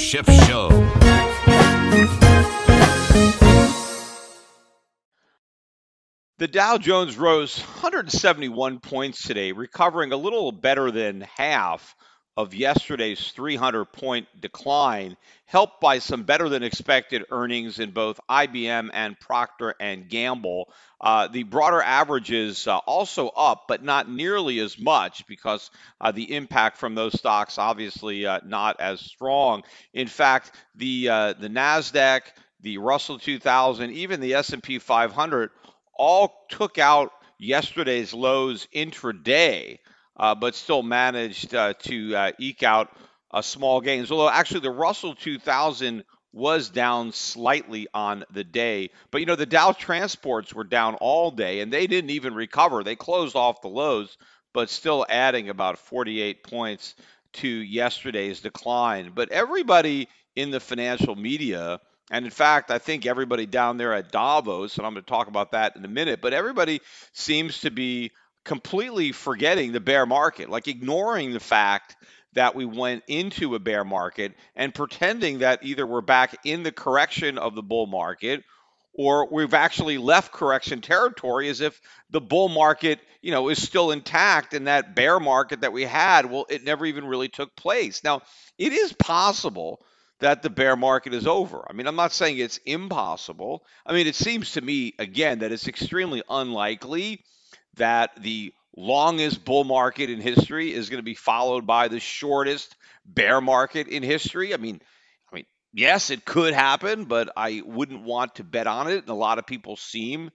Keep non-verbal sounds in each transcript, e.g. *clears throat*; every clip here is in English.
The Show. The Dow Jones rose 171 points today, recovering a little better than half of yesterday's 300 point decline, helped by some better than expected earnings in both IBM and Procter and Gamble. Uh, the broader averages uh, also up, but not nearly as much because uh, the impact from those stocks obviously uh, not as strong. In fact, the uh, the Nasdaq, the Russell 2000, even the S&P 500 all took out yesterday's lows intraday, uh, but still managed to eke out a small gains. Although actually the Russell 2000 was down slightly on the day, but you know the Dow transports were down all day and they didn't even recover. They closed off the lows, but still adding about 48 points to yesterday's decline. But everybody in the financial media and in fact, I think everybody down there at Davos, and I'm going to talk about that in a minute, but everybody seems to be completely forgetting the bear market, like ignoring the fact that we went into a bear market and pretending that either we're back in the correction of the bull market or we've actually left correction territory as if the bull market, you know, is still intact and that bear market that we had, well, it never even really took place. Now, it is possible that the bear market is over. I mean, I'm not saying it's impossible. I mean, it seems to me, again, that it's extremely unlikely that the longest bull market in history is going to be followed by the shortest bear market in history. I mean, I mean, yes, it could happen, but I wouldn't want to bet on it. And a lot of people seem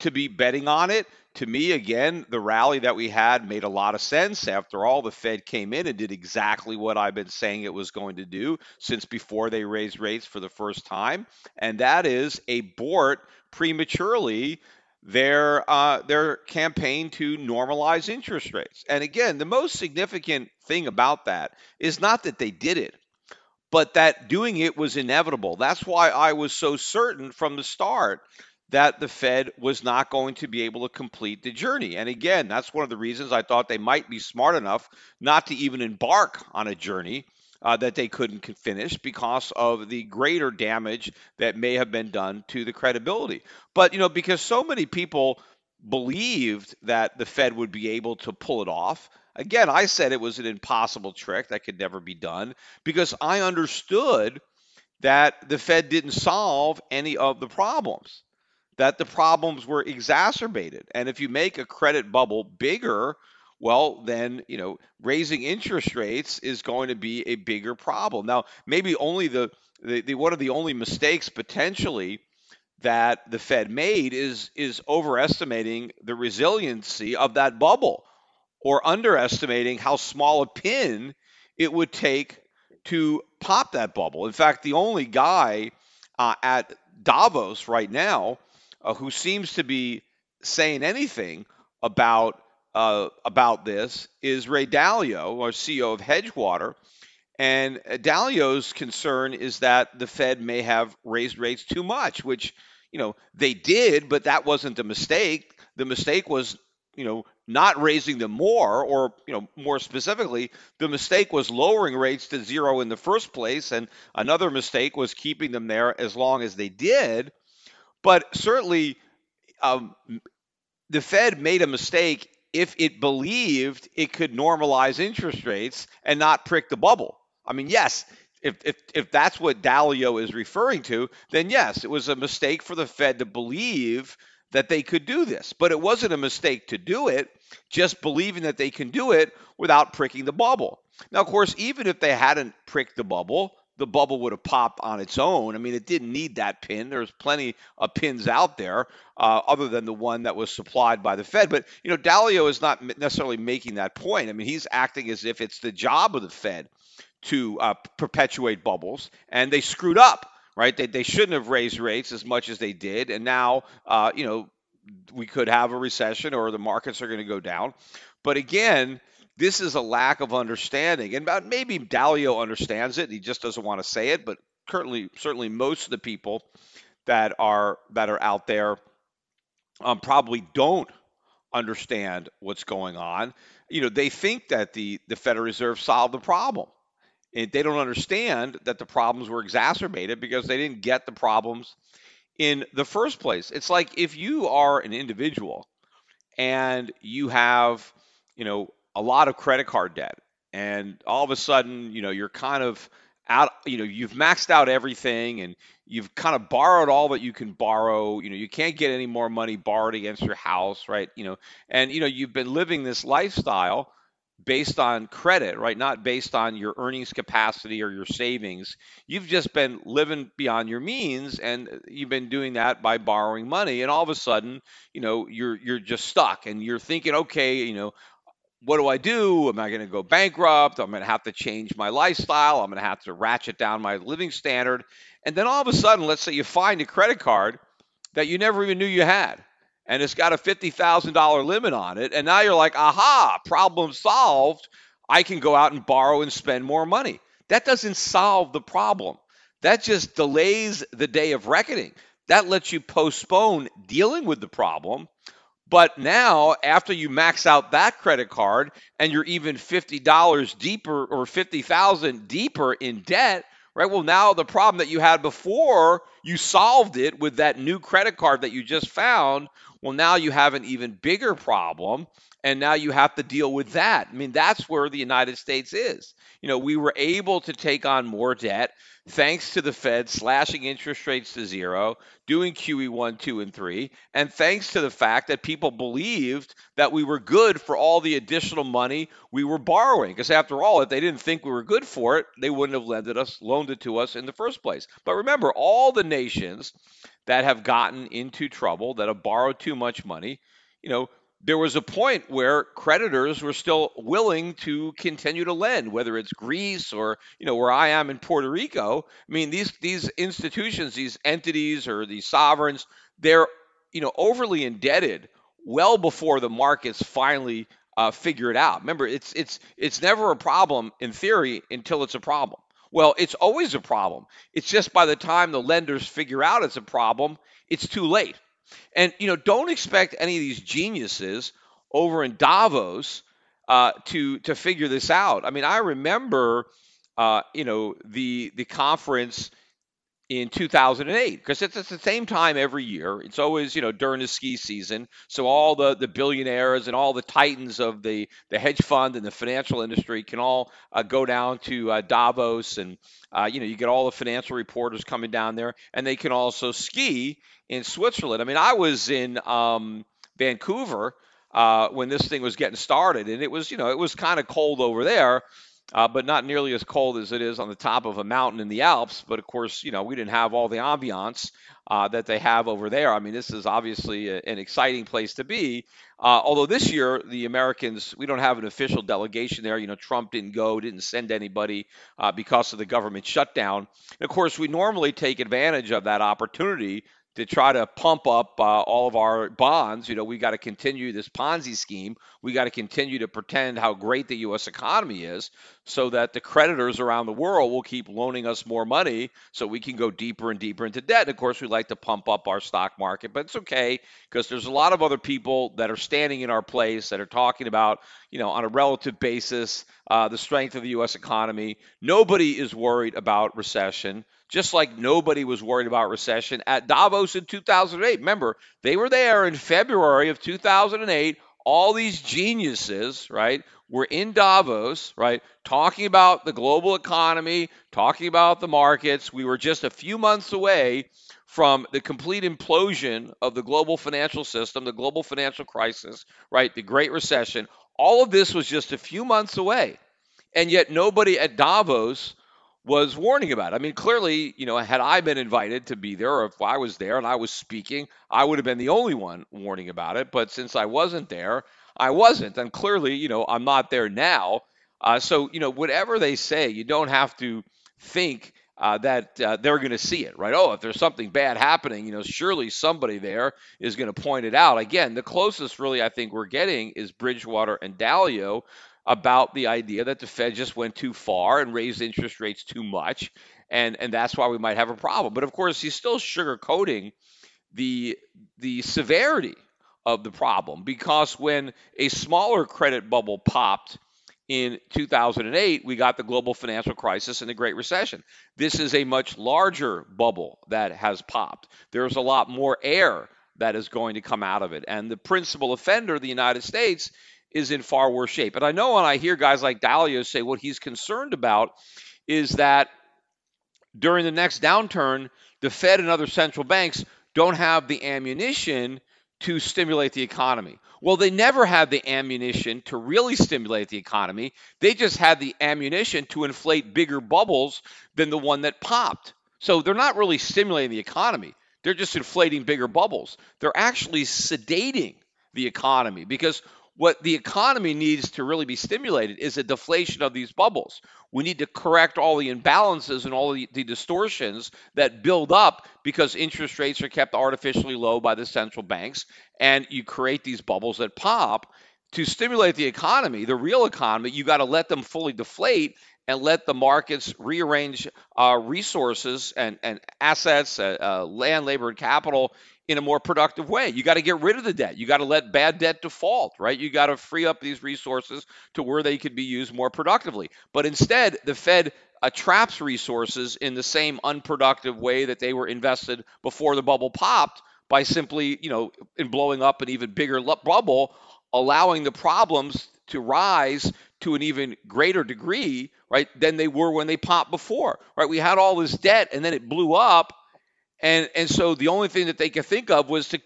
to be betting on it. To me, again, the rally that we had made a lot of sense. After all, the Fed came in and did exactly what I've been saying it was going to do since before they raised rates for the first time, and that is abort prematurely their uh, their campaign to normalize interest rates. And again, the most significant thing about that is not that they did it, but that doing it was inevitable. That's why I was so certain from the start that the Fed was not going to be able to complete the journey. And again, that's one of the reasons I thought they might be smart enough not to even embark on a journey uh, that they couldn't finish because of the greater damage that may have been done to the credibility. But, you know, because so many people believed that the Fed would be able to pull it off. Again, I said it was an impossible trick that could never be done because I understood that the Fed didn't solve any of the problems that the problems were exacerbated. And if you make a credit bubble bigger, well, then, you know, raising interest rates is going to be a bigger problem. Now, maybe only the, the, the one of the only mistakes potentially that the Fed made is is overestimating the resiliency of that bubble or underestimating how small a pin it would take to pop that bubble. In fact, the only guy uh, at Davos right now uh, who seems to be saying anything about uh, about this is Ray Dalio, our CEO of Bridgewater. And Dalio's concern is that the Fed may have raised rates too much, which, you know, they did, but that wasn't the mistake. The mistake was, you know, not raising them more, or, you know, more specifically, the mistake was lowering rates to zero in the first place. And another mistake was keeping them there as long as they did. But certainly, um, the Fed made a mistake if it believed it could normalize interest rates and not prick the bubble. I mean, yes, if, if, if that's what Dalio is referring to, then yes, it was a mistake for the Fed to believe that they could do this. But it wasn't a mistake to do it, just believing that they can do it without pricking the bubble. Now, of course, even if they hadn't pricked the bubble, the bubble would have popped on its own. I mean, it didn't need that pin. There's plenty of pins out there, uh, other than the one that was supplied by the Fed. But you know, Dalio is not necessarily making that point. I mean, he's acting as if it's the job of the Fed to uh, perpetuate bubbles, and they screwed up. Right? They, they shouldn't have raised rates as much as they did, and now uh, you know we could have a recession or the markets are going to go down. But again, this is a lack of understanding. And maybe Dalio understands it. He just doesn't want to say it. But currently, certainly most of the people that are that are out there um, probably don't understand what's going on. You know, they think that the the Federal Reserve solved the problem. And they don't understand that the problems were exacerbated because they didn't get the problems in the first place. It's like if you are an individual and you have, you know, a lot of credit card debt. And all of a sudden you know you're kind of out you know you've maxed out everything and you've kind of borrowed all that you can borrow. You know you can't get any more money borrowed against your house right? You know and you know you've been living this lifestyle based on credit right? Not based on your earnings capacity or your savings. You've just been living beyond your means and you've been doing that by borrowing money. And all of a sudden you know you're you're just stuck and you're thinking okay you know what do I do? Am I going to go bankrupt? I'm going to have to change my lifestyle. I'm going to have to ratchet down my living standard. And then all of a sudden, let's say you find a credit card that you never even knew you had, and it's got a $50,000 limit on it. And now you're like, aha, problem solved. I can go out and borrow and spend more money. That doesn't solve the problem. That just delays the day of reckoning. That lets you postpone dealing with the problem but now, after you max out that credit card and you're even $50 deeper or 50,000 deeper in debt, right? Well, now the problem that you had before, you solved it with that new credit card that you just found. Well, now you have an even bigger problem and now you have to deal with that. I mean, that's where the United States is. You know, we were able to take on more debt thanks to the Fed slashing interest rates to zero, doing QE 1, 2, and 3, and thanks to the fact that people believed that we were good for all the additional money we were borrowing. Because after all, if they didn't think we were good for it, they wouldn't have lended us, loaned it to us in the first place. But remember, all the nations that have gotten into trouble, that have borrowed too much money, you know, there was a point where creditors were still willing to continue to lend, whether it's Greece or you know where I am in Puerto Rico. I mean these these institutions, these entities or these sovereigns, they're you know overly indebted well before the markets finally uh, figure it out. Remember, it's it's it's never a problem in theory until it's a problem. Well, it's always a problem. It's just by the time the lenders figure out it's a problem, it's too late. And you know, don't expect any of these geniuses over in Davos uh, to to figure this out. I mean, I remember, uh, you know, the the conference in 2008 because it's at the same time every year. It's always you know during the ski season, so all the the billionaires and all the titans of the the hedge fund and the financial industry can all uh, go down to uh, Davos, and uh, you know you get all the financial reporters coming down there, and they can also ski in Switzerland. I mean, I was in um, Vancouver uh, when this thing was getting started, and it was, you know, it was kind of cold over there, uh, but not nearly as cold as it is on the top of a mountain in the Alps. But of course, you know, we didn't have all the ambiance uh, that they have over there. I mean, this is obviously a, an exciting place to be. Uh, although this year, the Americans, we don't have an official delegation there. You know, Trump didn't go, didn't send anybody uh, because of the government shutdown. And of course, we normally take advantage of that opportunity to try to pump up uh, all of our bonds. You know, we got to continue this Ponzi scheme. We got to continue to pretend how great the U.S. economy is so that the creditors around the world will keep loaning us more money so we can go deeper and deeper into debt. And of course, we like to pump up our stock market, but it's okay because there's a lot of other people that are standing in our place that are talking about, you know, on a relative basis, uh, the strength of the U.S. economy. Nobody is worried about recession just like nobody was worried about recession at Davos in 2008. Remember, they were there in February of 2008. All these geniuses, right, were in Davos, right, talking about the global economy, talking about the markets. We were just a few months away from the complete implosion of the global financial system, the global financial crisis, right, the Great Recession. All of this was just a few months away. And yet nobody at Davos was warning about. I mean, clearly, you know, had I been invited to be there, or if I was there and I was speaking, I would have been the only one warning about it. But since I wasn't there, I wasn't, and clearly, you know, I'm not there now. Uh, so, you know, whatever they say, you don't have to think uh, that uh, they're going to see it, right? Oh, if there's something bad happening, you know, surely somebody there is going to point it out. Again, the closest really I think we're getting is Bridgewater and Dalio, about the idea that the Fed just went too far and raised interest rates too much, and and that's why we might have a problem. But of course, he's still sugarcoating the the severity of the problem because when a smaller credit bubble popped in 2008, we got the global financial crisis and the Great Recession. This is a much larger bubble that has popped. There's a lot more air that is going to come out of it. And the principal offender, the United States, is in far worse shape. And I know when I hear guys like Dalio say what he's concerned about is that during the next downturn, the Fed and other central banks don't have the ammunition to stimulate the economy. Well, they never had the ammunition to really stimulate the economy. They just had the ammunition to inflate bigger bubbles than the one that popped. So they're not really stimulating the economy. They're just inflating bigger bubbles. They're actually sedating the economy because what the economy needs to really be stimulated is a deflation of these bubbles. We need to correct all the imbalances and all the, the, distortions that build up because interest rates are kept artificially low by the central banks, and you create these bubbles that pop. To stimulate the economy, the real economy, you got to let them fully deflate and let the markets rearrange uh, resources and, and assets, uh, uh, land, labor, and capital in a more productive way. You got to get rid of the debt. You got to let bad debt default, right? You got to free up these resources to where they could be used more productively. But instead, the Fed uh, traps resources in the same unproductive way that they were invested before the bubble popped by simply, you know, in blowing up an even bigger bubble, allowing the problems to rise to an even greater degree, right, than they were when they popped before, right? We had all this debt and then it blew up and and so the only thing that they could think of was to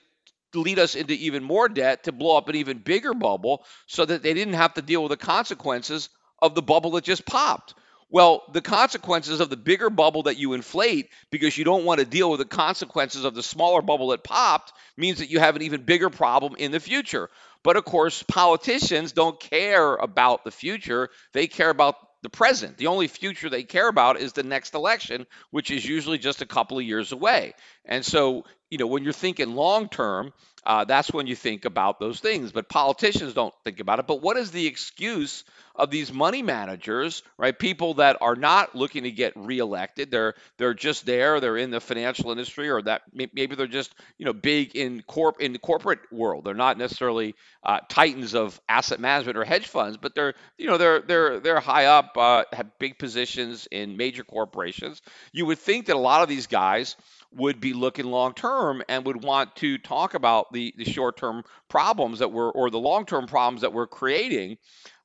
lead us into even more debt to blow up an even bigger bubble so that they didn't have to deal with the consequences of the bubble that just popped. Well, the consequences of the bigger bubble that you inflate because you don't want to deal with the consequences of the smaller bubble that popped means that you have an even bigger problem in the future. But of course, politicians don't care about the future, they care about the present. The only future they care about is the next election, which is usually just a couple of years away. And so, you know, when you're thinking long term, uh, that's when you think about those things. But politicians don't think about it. But what is the excuse of these money managers, right? People that are not looking to get reelected. They're they're just there. They're in the financial industry, or that maybe they're just you know big in corp in the corporate world. They're not necessarily uh, titans of asset management or hedge funds, but they're you know they're they're they're high up, uh, have big positions in major corporations. You would think that a lot of these guys would be looking long term and would want to talk about the, the short term problems that we're or the long term problems that we're creating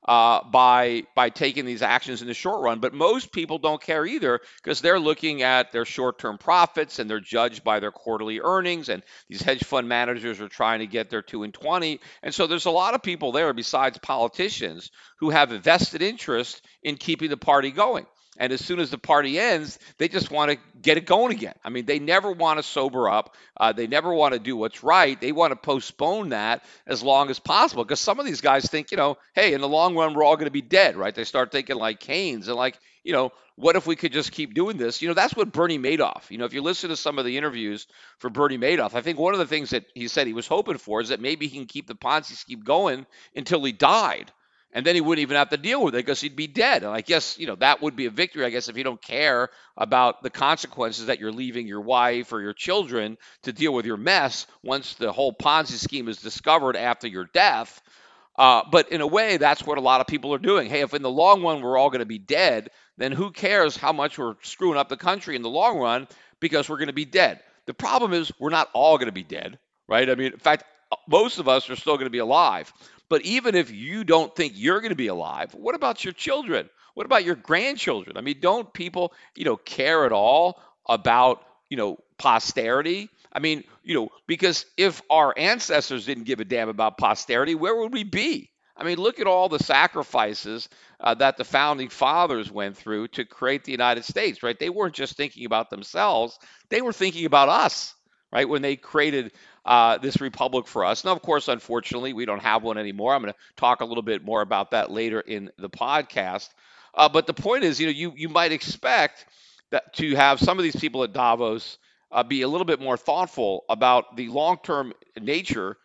uh, by by taking these actions in the short run. But most people don't care either because they're looking at their short-term profits and they're judged by their quarterly earnings. And these hedge fund managers are trying to get their two and twenty. And so there's a lot of people there besides politicians who have a vested interest in keeping the party going. And as soon as the party ends, they just want to get it going again. I mean, they never want to sober up. Uh, they never want to do what's right. They want to postpone that as long as possible because some of these guys think, you know, hey, in the long run, we're all going to be dead, right? They start thinking like Keynes and like, you know, what if we could just keep doing this? You know, that's what Bernie Madoff, you know, if you listen to some of the interviews for Bernie Madoff, I think one of the things that he said he was hoping for is that maybe he can keep the Ponzi scheme going until he died and then he wouldn't even have to deal with it because he'd be dead. And I guess you know that would be a victory. I guess if you don't care about the consequences that you're leaving your wife or your children to deal with your mess once the whole Ponzi scheme is discovered after your death. Uh, but in a way, that's what a lot of people are doing. Hey, if in the long run we're all going to be dead, then who cares how much we're screwing up the country in the long run because we're going to be dead. The problem is we're not all going to be dead, right? I mean, in fact, most of us are still going to be alive. But even if you don't think you're going to be alive, what about your children? What about your grandchildren? I mean, don't people, you know, care at all about, you know, posterity? I mean, you know, because if our ancestors didn't give a damn about posterity, where would we be? I mean, look at all the sacrifices uh, that the founding fathers went through to create the United States, right? They weren't just thinking about themselves, they were thinking about us, right? When they created uh, this republic for us. Now, of course, unfortunately, we don't have one anymore. I'm going to talk a little bit more about that later in the podcast. Uh, but the point is, you know, you you might expect that to have some of these people at Davos uh, be a little bit more thoughtful about the long-term nature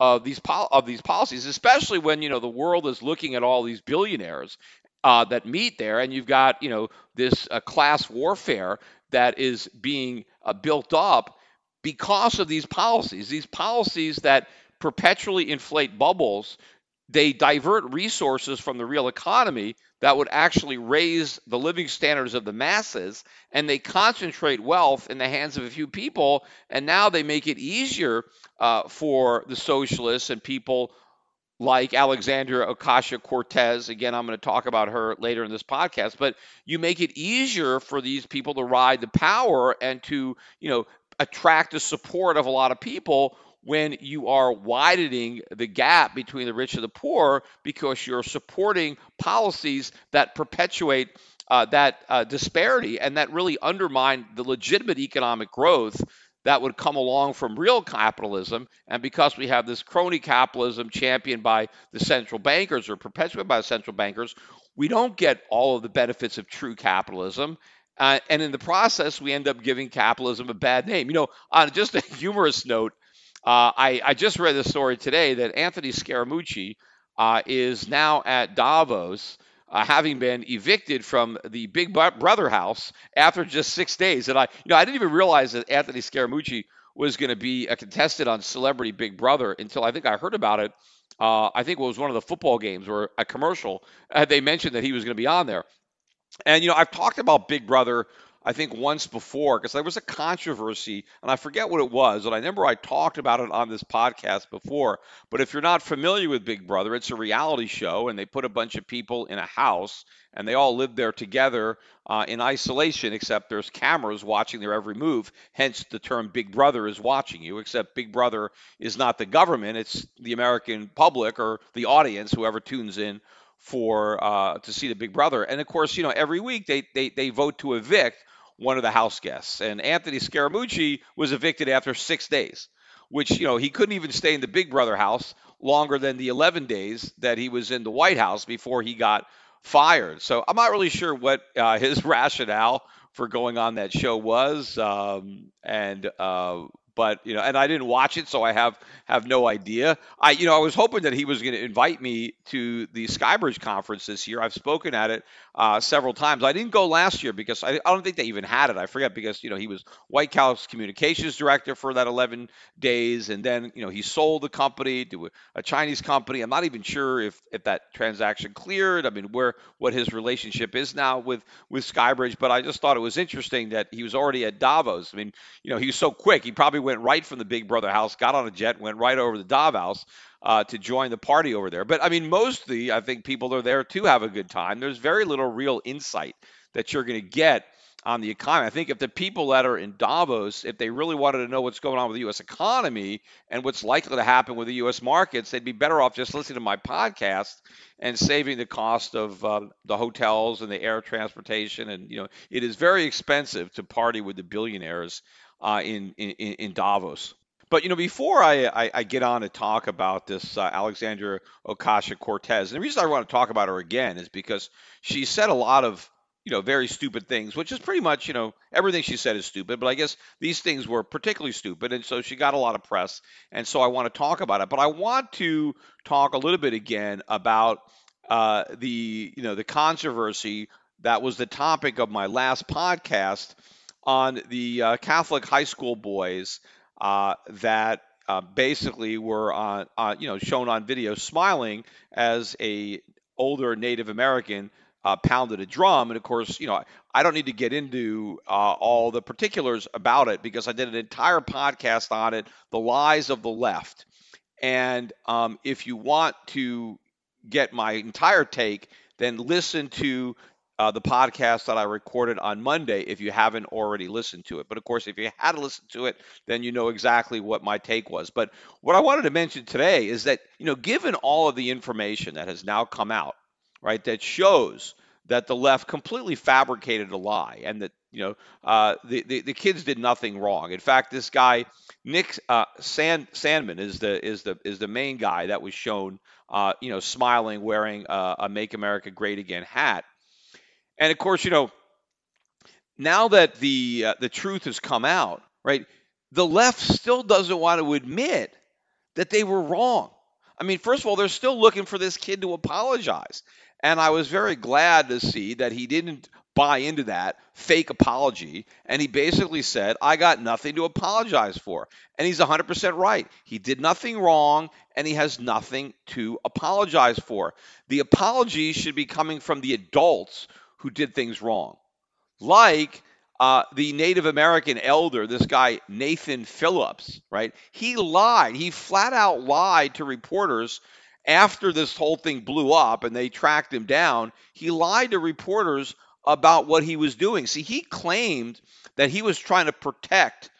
of these pol- of these policies, especially when you know the world is looking at all these billionaires uh, that meet there, and you've got you know this uh, class warfare that is being uh, built up because of these policies, these policies that perpetually inflate bubbles, they divert resources from the real economy that would actually raise the living standards of the masses and they concentrate wealth in the hands of a few people and now they make it easier uh, for the socialists and people like Alexandria Ocasio Cortez. Again, I'm going to talk about her later in this podcast, but you make it easier for these people to ride the power and to, you know, attract the support of a lot of people when you are widening the gap between the rich and the poor because you're supporting policies that perpetuate uh, that uh, disparity and that really undermine the legitimate economic growth that would come along from real capitalism. And because we have this crony capitalism championed by the central bankers or perpetuated by the central bankers, we don't get all of the benefits of true capitalism. Uh, and in the process, we end up giving capitalism a bad name. You know, on just a *laughs* humorous note, uh, I, I, just read the story today that Anthony Scaramucci uh, is now at Davos, uh, having been evicted from the Big Brother house after just six days. And I, you know, I didn't even realize that Anthony Scaramucci was going to be a contestant on Celebrity Big Brother until I think I heard about it. Uh, I think it was one of the football games or a commercial. Uh, they mentioned that he was going to be on there. And, you know, I've talked about Big Brother, I think, once before because there was a controversy, and I forget what it was. And I remember I talked about it on this podcast before. But if you're not familiar with Big Brother, it's a reality show, and they put a bunch of people in a house, and they all live there together uh, in isolation, except there's cameras watching their every move. Hence, the term Big Brother is watching you, except Big Brother is not the government, it's the American public or the audience, whoever tunes in for uh, to see the Big Brother. And of course, you know, every week they, they they vote to evict one of the house guests. And Anthony Scaramucci was evicted after six days, which you know he couldn't even stay in the Big Brother house longer than the 11 days that he was in the White House before he got fired. So I'm not really sure what uh, his *laughs* rationale for going on that show was. Um, and uh, but you know, and I didn't watch it, so I have have no idea. I you know I was hoping that he was going to invite me to the Skybridge conference this year. I've spoken at it uh, several times. I didn't go last year because I, I don't think they even had it. I forget because you know he was White House communications director for that 11 days, and then you know he sold the company to a, a Chinese company. I'm not even sure if if that transaction cleared. I mean, where what his relationship is now with with Skybridge, but I just thought it was interesting that he was already at Davos. I mean, you know, he was so quick. He probably went right from the Big Brother house, got on a jet, went right over to Davos uh, to join the party over there. But I mean, mostly, I think people are there to have a good time. There's very little real insight that you're going to get on the economy. I think if the people that are in Davos, if they really wanted to know what's going on with the U.S. economy and what's likely to happen with the U.S. markets, they'd be better off just listening to my podcast and saving the cost of uh, the hotels and the air transportation. And you know, it is very expensive to party with the billionaires uh, in, in in Davos. But you know, before I, I, I, get on to talk about this uh, Alexandria Ocasio Cortez, the reason I want to talk about her again is because she said a lot of you know, very stupid things, which is pretty much, you know, everything she said is stupid. But I guess these things were particularly stupid. And so she got a lot of press. And so I want to talk about it. But I want to talk a little bit again about uh, the, you know, the controversy that was the topic of my last podcast on the uh, Catholic high school boys uh, that uh, basically were on, uh, you know, shown on video smiling as a older Native American uh, pounded a drum. And of course, you know, I don't need to get into uh, all the particulars about it because I did an entire podcast on it, The Lies of the Left. And um, if you want to get my entire take, then listen to uh, the podcast that I recorded on Monday if you haven't already listened to it. But of course, if you had listened to it, then you know exactly what my take was. But what I wanted to mention today is that, you know, given all of the information that has now come out, right, that shows that the left completely fabricated a lie and that you know uh, the, the, the kids did nothing wrong. In fact, this guy Nick uh, Sand, Sandmann is the is the is the main guy that was shown uh, you know smiling wearing a, a Make America Great Again hat, and of course you know now that the uh, the truth has come out, right? The left still doesn't want to admit that they were wrong. I mean, first of all, they're still looking for this kid to apologize. And I was very glad to see that he didn't buy into that fake apology. And he basically said, I got nothing to apologize for. And he's 100% right. He did nothing wrong and he has nothing to apologize for. The apology should be coming from the adults who did things wrong. Like uh, the Native American elder, this guy Nathan Phillips, right? He lied. He flat out lied to reporters after this whole thing blew up and they tracked him down, he lied to reporters about what he was doing. See, he claimed that he was trying to protect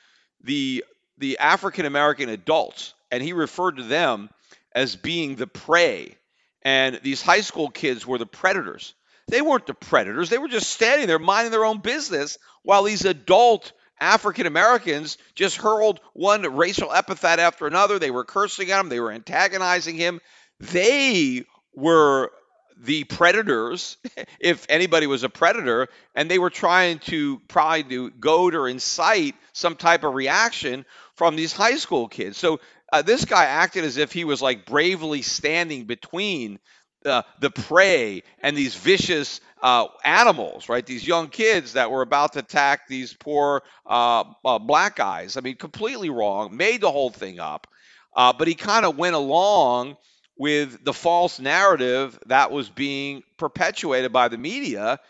the the African American adults and he referred to them as being the prey. And these high school kids were the predators. They weren't the predators. They were just standing there minding their own business while these adult African Americans just hurled one racial epithet after another. They were cursing at him, they were antagonizing him. They were the predators, *laughs* if anybody was a predator, and they were trying to probably to goad or incite some type of reaction from these high school kids. So uh, this guy acted as if he was like bravely standing between uh, the prey and these vicious uh, animals, right? These young kids that were about to attack these poor uh, uh, black guys. I mean, completely wrong, made the whole thing up. Uh, but he kind of went along with the false narrative that was being perpetuated by the media,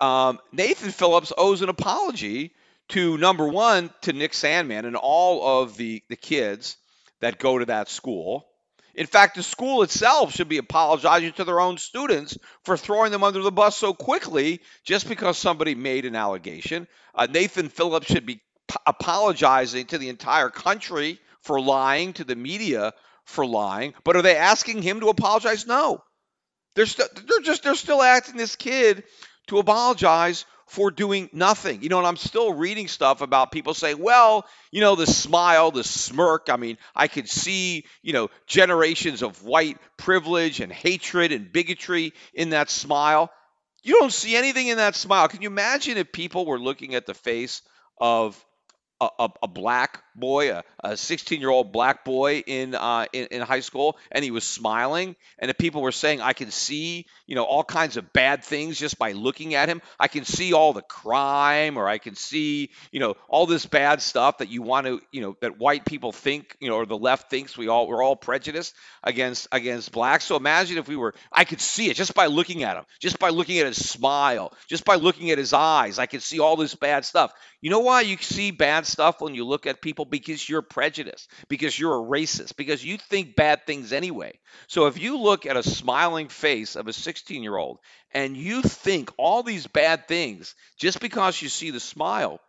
um, Nathan Phillips owes an apology to number one to Nick Sandmann and all of the the kids that go to that school. In fact, the school itself should be apologizing to their own students for throwing them under the bus so quickly just because somebody made an allegation. Uh, Nathan Phillips should be p- apologizing to the entire country for lying to the media for lying, but are they asking him to apologize? No. They're, st- they're just they're still acting this kid to apologize for doing nothing. You know, and I'm still reading stuff about people saying, well, you know, the smile, the smirk. I mean, I could see, you know, generations of white privilege and hatred and bigotry in that smile. You don't see anything in that smile. Can you imagine if people were looking at the face of a, a, a black boy, a 16 year old black boy in, uh, in, in high school, and he was smiling, and the people were saying, "I can see, you know, all kinds of bad things just by looking at him. I can see all the crime, or I can see, you know, all this bad stuff that you want to, you know, that white people think, you know, or the left thinks we all we're all prejudiced against against blacks. So imagine if we were, I could see it just by looking at him, just by looking at his smile, just by looking at his eyes. I could see all this bad stuff. You know why you see bad stuff when you look at people people because you're prejudiced, because you're a racist, because you think bad things anyway. So if you look at a smiling face of a 16 year old and you think all these bad things just because you see the smile,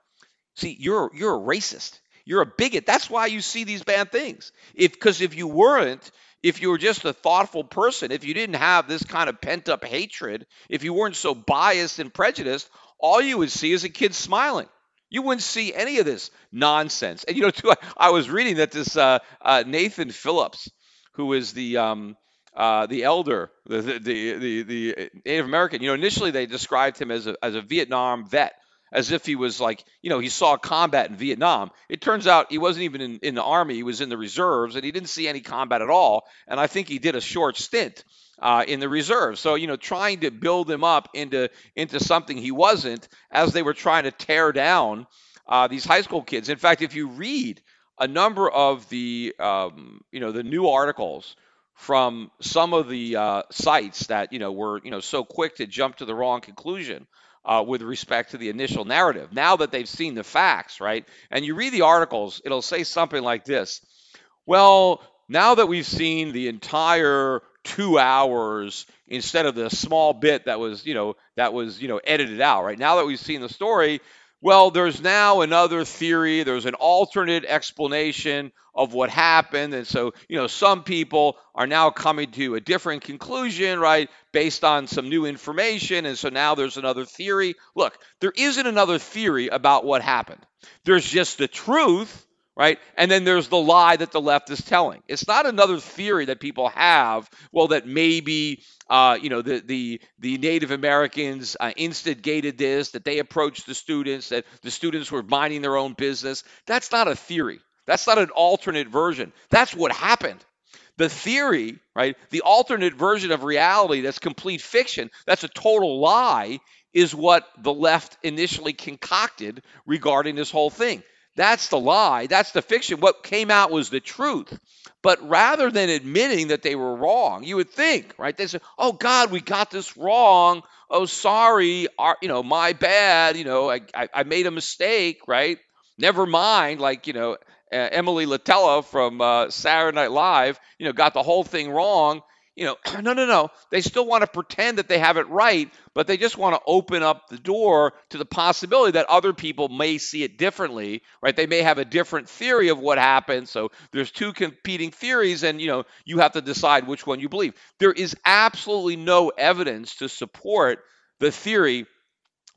see, you're, you're a racist. You're a bigot. That's why you see these bad things. If because if you weren't, if you were just a thoughtful person, if you didn't have this kind of pent up hatred, if you weren't so biased and prejudiced, all you would see is a kid smiling. You wouldn't see any of this nonsense. And you know, *laughs* too, I, I was reading that this uh, uh, Nathan Phillips, who is the um, uh, the elder, the, the the the Native American, you know, initially they described him as a as a Vietnam vet as if he was like, you know, he saw combat in Vietnam. It turns out he wasn't even in, in the army, he was in the reserves, and he didn't see any combat at all. And I think he did a short stint. Uh, in the reserves, so you know, trying to build him up into into something he wasn't, as they were trying to tear down uh, these high school kids. In fact, if you read a number of the um, you know the new articles from some of the uh, sites that you know were you know so quick to jump to the wrong conclusion uh, with respect to the initial narrative. Now that they've seen the facts, right? And you read the articles, it'll say something like this Well, now that we've seen the entire two hours instead of the small bit that was, you know, that was, you know, edited out, right? Now that we've seen the story, well, there's now another theory, there's an alternate explanation of what happened. And so, you know, some people are now coming to a different conclusion, right, based on some new information. And so now there's another theory. Look, there isn't another theory about what happened, there's just the truth right? And then there's the lie that the left is telling. It's not another theory that people have. Well, that maybe uh, you know the the the Native Americans uh, instigated this, that they approached the students, that the students were minding their own business. That's not a theory. That's not an alternate version. That's what happened. The theory, right? The alternate version of reality that's complete fiction, that's a total lie, is what the left initially concocted regarding this whole thing. That's the lie. That's the fiction. What came out was the truth. But rather than admitting that they were wrong, you would think, right? They said, "Oh God, we got this wrong. Oh, sorry. Our, you know, my bad. You know, I, I, I made a mistake, right? Never mind. Like, you know, uh, Emily Litella from uh, Saturday Night Live, you know, got the whole thing wrong you know, *clears throat* no, no, no. They still want to pretend that they have it right, but they just want to open up the door to the possibility that other people may see it differently, right? They may have a different theory of what happened. So there's two competing theories, and you know, you have to decide which one you believe. There is absolutely no evidence to support the theory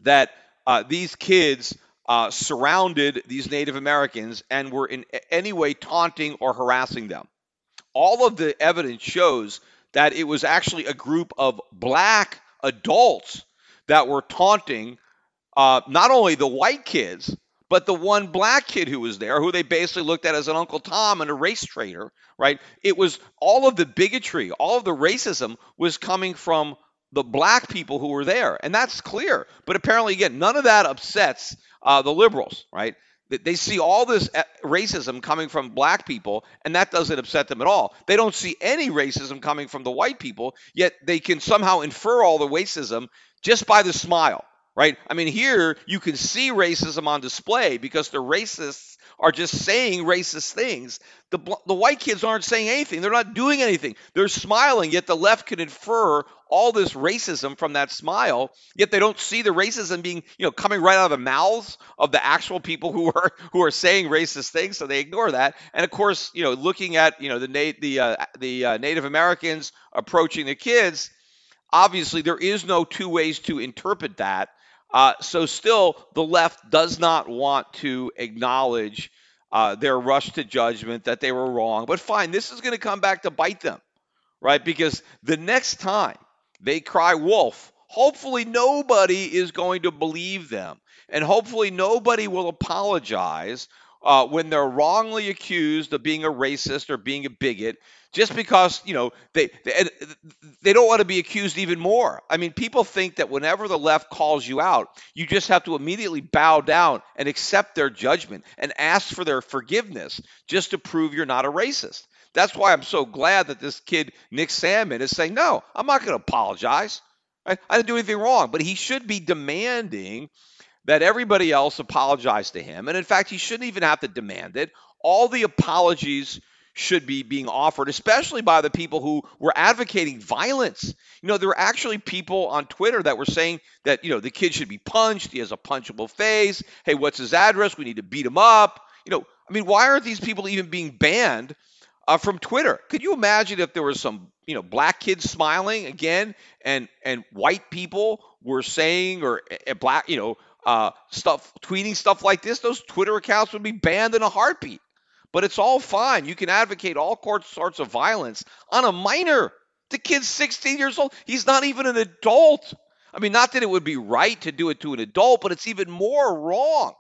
that uh, these kids uh, surrounded these Native Americans and were in any way taunting or harassing them. All of the evidence shows that it was actually a group of black adults that were taunting uh, not only the white kids, but the one black kid who was there, who they basically looked at as an Uncle Tom and a race traitor, right? It was all of the bigotry, all of the racism was coming from the black people who were there. And that's clear. But apparently, again, none of that upsets uh, the liberals, right? They see all this uh, racism coming from black people, and that doesn't upset them at all. They don't see any racism coming from the white people, yet they can somehow infer all the racism just by the smile, right? I mean, here you can see racism on display because the racists are just saying racist things. The, the white kids aren't saying anything. They're not doing anything. They're smiling, yet the left can infer all this racism from that smile, yet they don't see the racism being, you know, coming right out of the mouths of the actual people who *laughs* are who are saying racist things, so they ignore that. And of course, you know, looking at, you know, the Na- the uh, the uh, Native Americans approaching the kids, obviously there is no two ways to interpret that. Uh, so still, the left does not want to acknowledge uh, their rush to judgment that they were wrong. But fine, this is going to come back to bite them, right? Because the next time they cry wolf, hopefully nobody is going to believe them. And hopefully nobody will apologize uh, when they're wrongly accused of being a racist or being a bigot just because you know they, they they don't want to be accused even more. I mean, people think that whenever the left calls you out, you just have to immediately bow down and accept their judgment and ask for their forgiveness just to prove you're not a racist. That's why I'm so glad that this kid Nick Sandmann, is saying, "No, I'm not going to apologize. I, I didn't do anything wrong." But he should be demanding that everybody else apologize to him. And in fact, he shouldn't even have to demand it. all the apologies should be being offered, especially by the people who were advocating violence. You know, there were actually people on Twitter that were saying that, you know, the kid should be punched. He has a punchable face. Hey, what's his address? We need to beat him up. You know, I mean, why aren't these people even being banned uh, from Twitter? Could you imagine if there was some, you know, black kids smiling again and and white people were saying or uh, black, you know, uh, stuff, tweeting stuff like this? Those Twitter accounts would be banned in a heartbeat. But it's all fine. You can advocate all sorts of violence on a minor. The kid's 16 years old. He's not even an adult. I mean, not that it would be right to do it to an adult, but it's even more wrong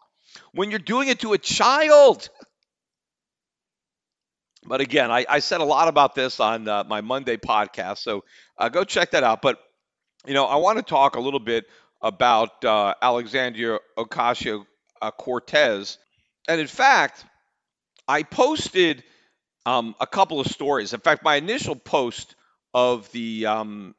when you're doing it to a child. But again, I, I said a lot about this on uh, my Monday podcast, so uh, go check that out. But you know, I want to talk a little bit about uh, Alexandria Ocasio Cortez, and in fact, I posted um, a couple of stories. In fact, my initial post of the um,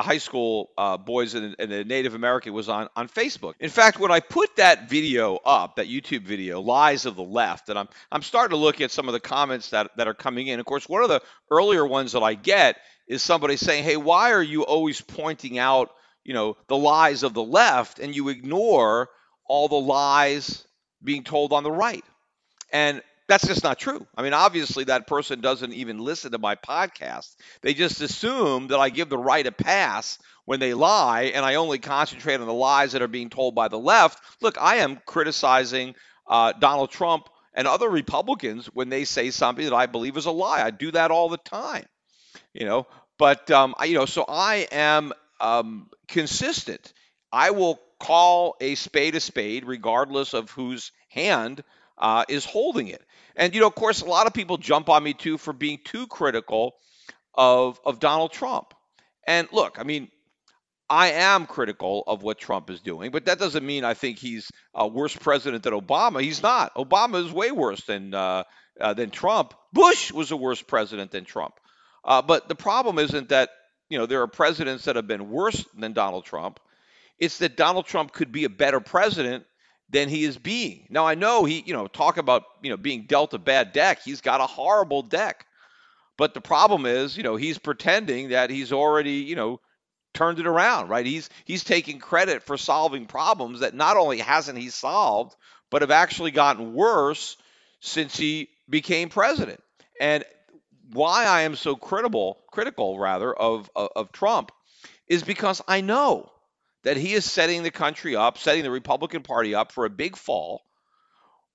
the high school uh, boys and, and, the Native American was on on Facebook. In fact, when I put that video up, that YouTube video, "Lies of the Left," and I'm I'm starting to look at some of the comments that that are coming in. Of course, one of the earlier ones that I get is somebody saying, "Hey, why are you always pointing out, you know, the lies of the left and you ignore all the lies being told on the right?" And that's just not true. I mean, obviously, that person doesn't even listen to my podcast. They just assume that I give the right a pass when they lie, and I only concentrate on the lies that are being told by the left. Look, I am criticizing uh, Donald Trump and other Republicans when they say something that I believe is a lie. I do that all the time, you know. But um, you know, so I am um, consistent. I will call a spade a spade, regardless of whose hand uh, is holding it. And, you know, of course, a lot of people jump on me too for being too critical of, of Donald Trump. And look, I mean, I am critical of what Trump is doing, but that doesn't mean I think he's a worse president than Obama. He's not. Obama is way worse than uh, uh, than Trump. Bush was a worse president than Trump. Uh, but the problem isn't that you know there are presidents that have been worse than Donald Trump. It's that Donald Trump could be a better president than he is being. Now I know he, you know, talk about, you know, being dealt a bad deck. He's got a horrible deck. But the problem is, you know, he's pretending that he's already, you know, turned it around, right? He's he's taking credit for solving problems that not only hasn't he solved, but have actually gotten worse since he became president. And why I am so critical, critical rather of, of, of Trump is because I know that he is setting the country up, setting the Republican Party up for a big fall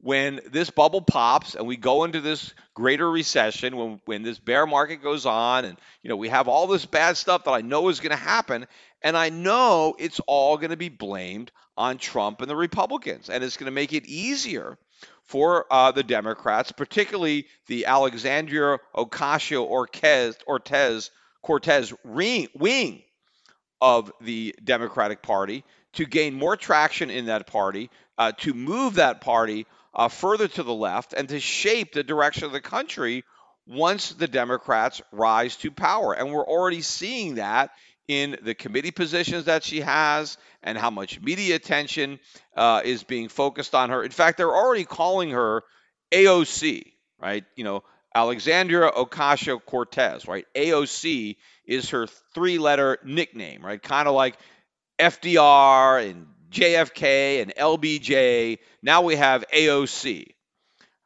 when this bubble pops and we go into this greater recession when when this bear market goes on and you know we have all this bad stuff that I know is going to happen. And I know it's all going to be blamed on Trump and the Republicans. And it's going to make it easier for uh, the Democrats, particularly the Alexandria Ocasio Cortez Cortez wing of the Democratic Party to gain more traction in that party, uh, to move that party uh, further to the left, and to shape the direction of the country once the Democrats rise to power. And we're already seeing that in the committee positions that she has and how much media attention uh, is being focused on her. In fact, they're already calling her AOC, right? You know, Alexandria Ocasio Cortez, right? AOC is her three letter nickname, right? Kind of like FDR and JFK and LBJ. Now we have AOC,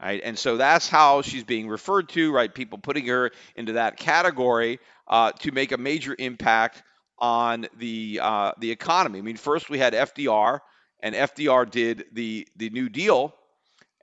right? And so that's how she's being referred to, right? People putting her into that category uh, to make a major impact on the uh, the economy. I mean, first we had FDR, and FDR did the the New Deal,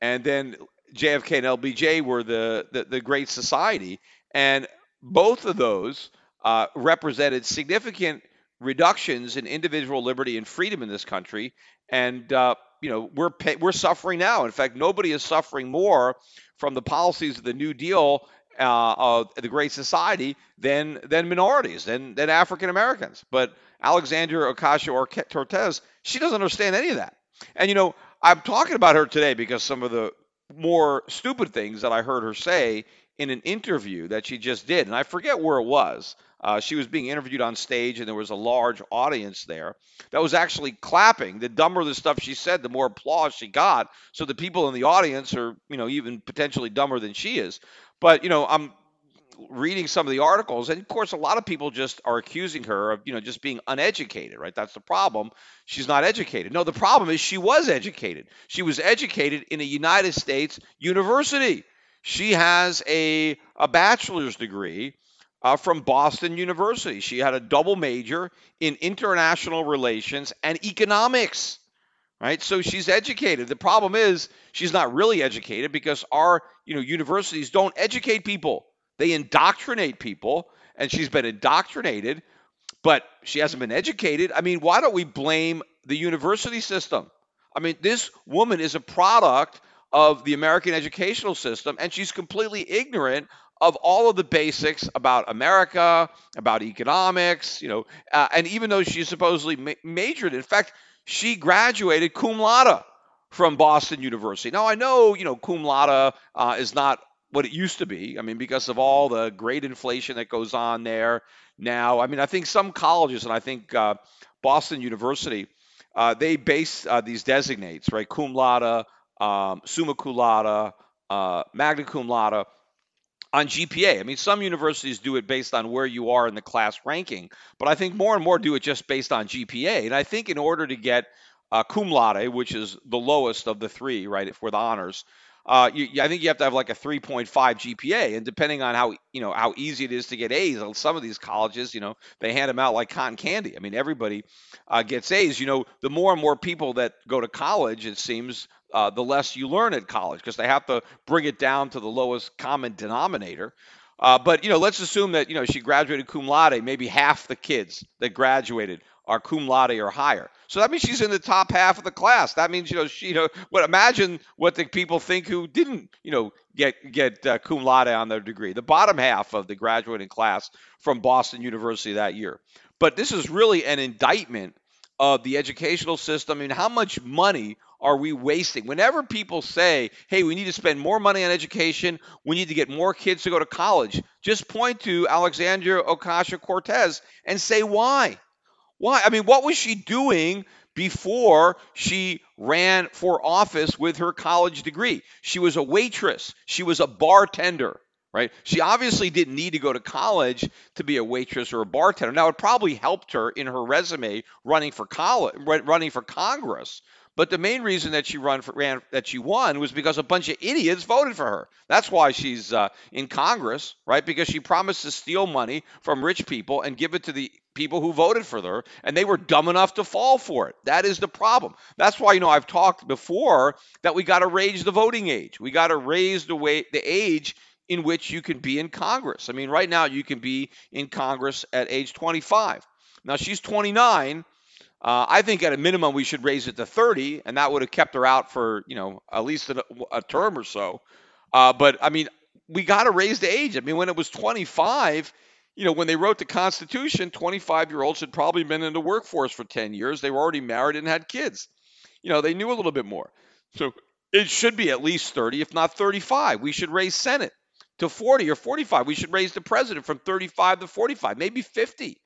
and then JFK and LBJ were the, the, the Great Society, and both of those uh, represented significant reductions in individual liberty and freedom in this country. And uh, you know we're pay- we're suffering now. In fact, nobody is suffering more from the policies of the New Deal uh, of the Great Society than than minorities, than than African Americans. But Alexandria Ocasio Cortez, she doesn't understand any of that. And you know, I'm talking about her today because some of the more stupid things that I heard her say in an interview that she just did, and I forget where it was. Uh, she was being interviewed on stage, and there was a large audience there that was actually clapping. The dumber the stuff she said, the more applause she got. So the people in the audience are, you know, even potentially dumber than she is. But you know, I'm reading some of the articles, and of course, a lot of people just are accusing her of, you know, just being uneducated, right? That's the problem. She's not educated. No, the problem is she was educated. She was educated in a United States university. She has a, a bachelor's degree uh, from Boston University. She had a double major in international relations and economics, right? So she's educated. The problem is she's not really educated because our, you know, universities don't educate people. They indoctrinate people, and she's been indoctrinated, but she hasn't been educated. I mean, why don't we blame the university system? I mean, this woman is a product of the American educational system, and she's completely ignorant of all of the basics about America, about economics, you know, uh, and even though she supposedly ma- majored, in fact, she graduated cum laude from Boston University. Now I know, you know, cum laude uh, is not what it used to be. I mean, because of all the great inflation that goes on there now. I mean, I think some colleges, and I think uh, Boston University, uh, they base uh, these designates, right? Cum laude, um, summa cum laude, uh, magna cum laude on GPA. I mean, some universities do it based on where you are in the class ranking, but I think more and more do it just based on GPA. And I think in order to get uh, cum laude, which is the lowest of the three, right, for the honors, uh, you, I think you have to have like a 3.5 GPA, and depending on how you know how easy it is to get A's, on some of these colleges, you know, they hand them out like cotton candy. I mean, everybody uh, gets A's. You know, the more and more people that go to college, it seems, uh, the less you learn at college because they have to bring it down to the lowest common denominator. Uh, but you know, let's assume that you know she graduated cum laude. Maybe half the kids that graduated are cum laude or higher. So that means she's in the top half of the class. That means you know she you know what imagine what the people think who didn't you know get get uh, cum laude on their degree. The bottom half of the graduating class from Boston University that year. But this is really an indictment of the educational system I and mean, how much money are we wasting? Whenever people say, hey, we need to spend more money on education, we need to get more kids to go to college, just point to Alexandria Ocasio Cortez and say why. Why? I mean, what was she doing before she ran for office with her college degree? She was a waitress, she was a bartender, right? She obviously didn't need to go to college to be a waitress or a bartender. Now, it probably helped her in her resume running for college, running for Congress. But the main reason that she run for, ran that she won was because a bunch of idiots voted for her. That's why she's uh, in Congress, right? Because she promised to steal money from rich people and give it to the people who voted for her, and they were dumb enough to fall for it. That is the problem. That's why you know I've talked before that we got to raise the voting age. We got to raise the way the age in which you can be in Congress. I mean, right now you can be in Congress at age 25. Now she's 29 uh, I think at a minimum we should raise it to 30, and that would have kept her out for you know at least a, a term or so. Uh, but I mean, we got to raise the age. I mean, when it was 25, you know, when they wrote the Constitution, 25 year olds had probably been in the workforce for 10 years. They were already married and had kids. You know, they knew a little bit more. So it should be at least 30, if not 35. We should raise Senate to 40 or 45. We should raise the president from 35 to 45, maybe 50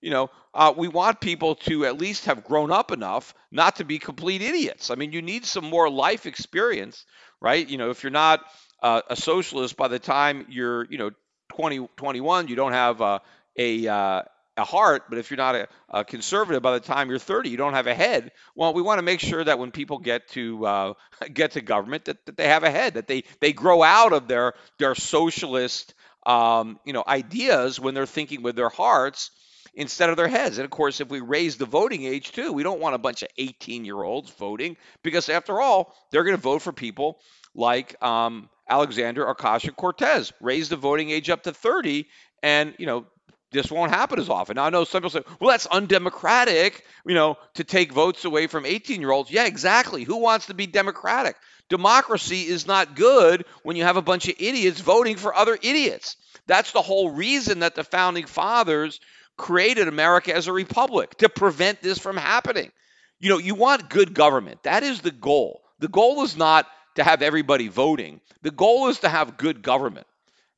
you know, uh, we want people to at least have grown up enough not to be complete idiots. I mean, you need some more life experience, right? You know, if you're not uh, a socialist by the time you're, you know, 20, 21, you don't have uh, a a heart, but if you're not a, a, conservative by the time you're 30, you don't have a head. Well, we want to make sure that when people get to uh, *laughs* get to government, that, that they have a head, that they they grow out of their their socialist um, you know ideas when they're thinking with their hearts instead of their heads. And of course, if we raise the voting age too, we don't want a bunch of 18 year olds voting because, after all, they're going to vote for people like um, Alexander Ocasio Cortez. Raise the voting age up to 30, and you know this won't happen as often. Now, I know some people say, well, that's undemocratic, you know, to take votes away from 18 year olds. Yeah, exactly. Who wants to be democratic? Democracy is not good when you have a bunch of idiots voting for other idiots. That's the whole reason that the founding fathers created America as a republic to prevent this from happening. You know, you want good government. That is the goal. The goal is not to have everybody voting. The goal is to have good government.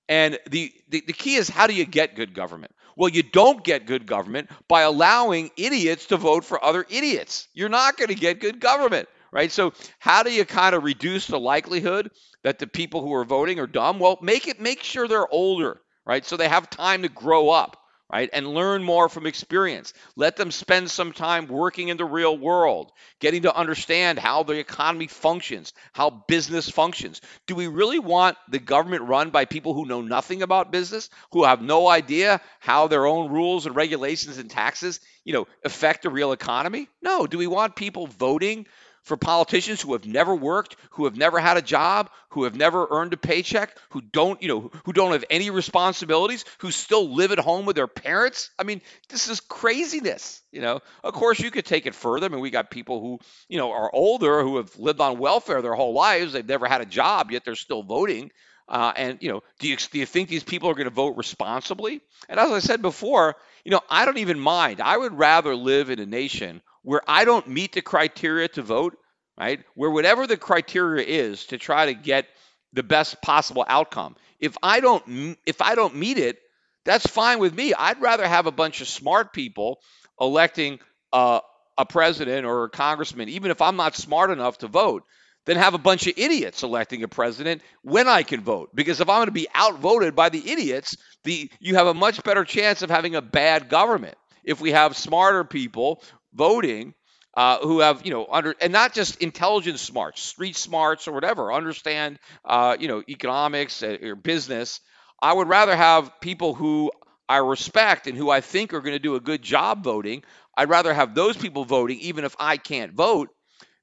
And the, the, the key is how do you get good government? Well, you don't get good government by allowing idiots to vote for other idiots. You're not going to get good government, right? So, how do you kind of reduce the likelihood that the people who are voting are dumb? Well, make it make sure they're older, right? So they have time to grow up right? And learn more from experience. Let them spend some time working in the real world, getting to understand how the economy functions, how business functions. Do we really want the government run by people who know nothing about business, who have no idea how their own rules and regulations and taxes, you know, affect the real economy? No. Do we want people voting for politicians who have never worked, who have never had a job, who have never earned a paycheck, who don't, you know, who don't have any responsibilities, who still live at home with their parents. I mean, this is craziness, you know. Of course, you could take it further. I mean, we got people who, you know, are older who have lived on welfare their whole lives. They've never had a job, yet they're still voting. Uh, and you know, do you do you think these people are going to vote responsibly? And as I said before, you know, I don't even mind. I would rather live in a nation where I don't meet the criteria to vote, right? Where whatever the criteria is to try to get the best possible outcome. If I don't if I don't meet it, that's fine with me. I'd rather have a bunch of smart people electing uh, a president or a congressman, even if I'm not smart enough to vote, than have a bunch of idiots electing a president when I can vote. Because if I'm going to be outvoted by the idiots, the you have a much better chance of having a bad government. If we have smarter people voting uh, who have you know under and not just intelligence smarts, street smarts or whatever, understand uh, you know economics uh, or business. I would rather have people who I respect and who I think are going to do a good job voting. I'd rather have those people voting, even if I can't vote,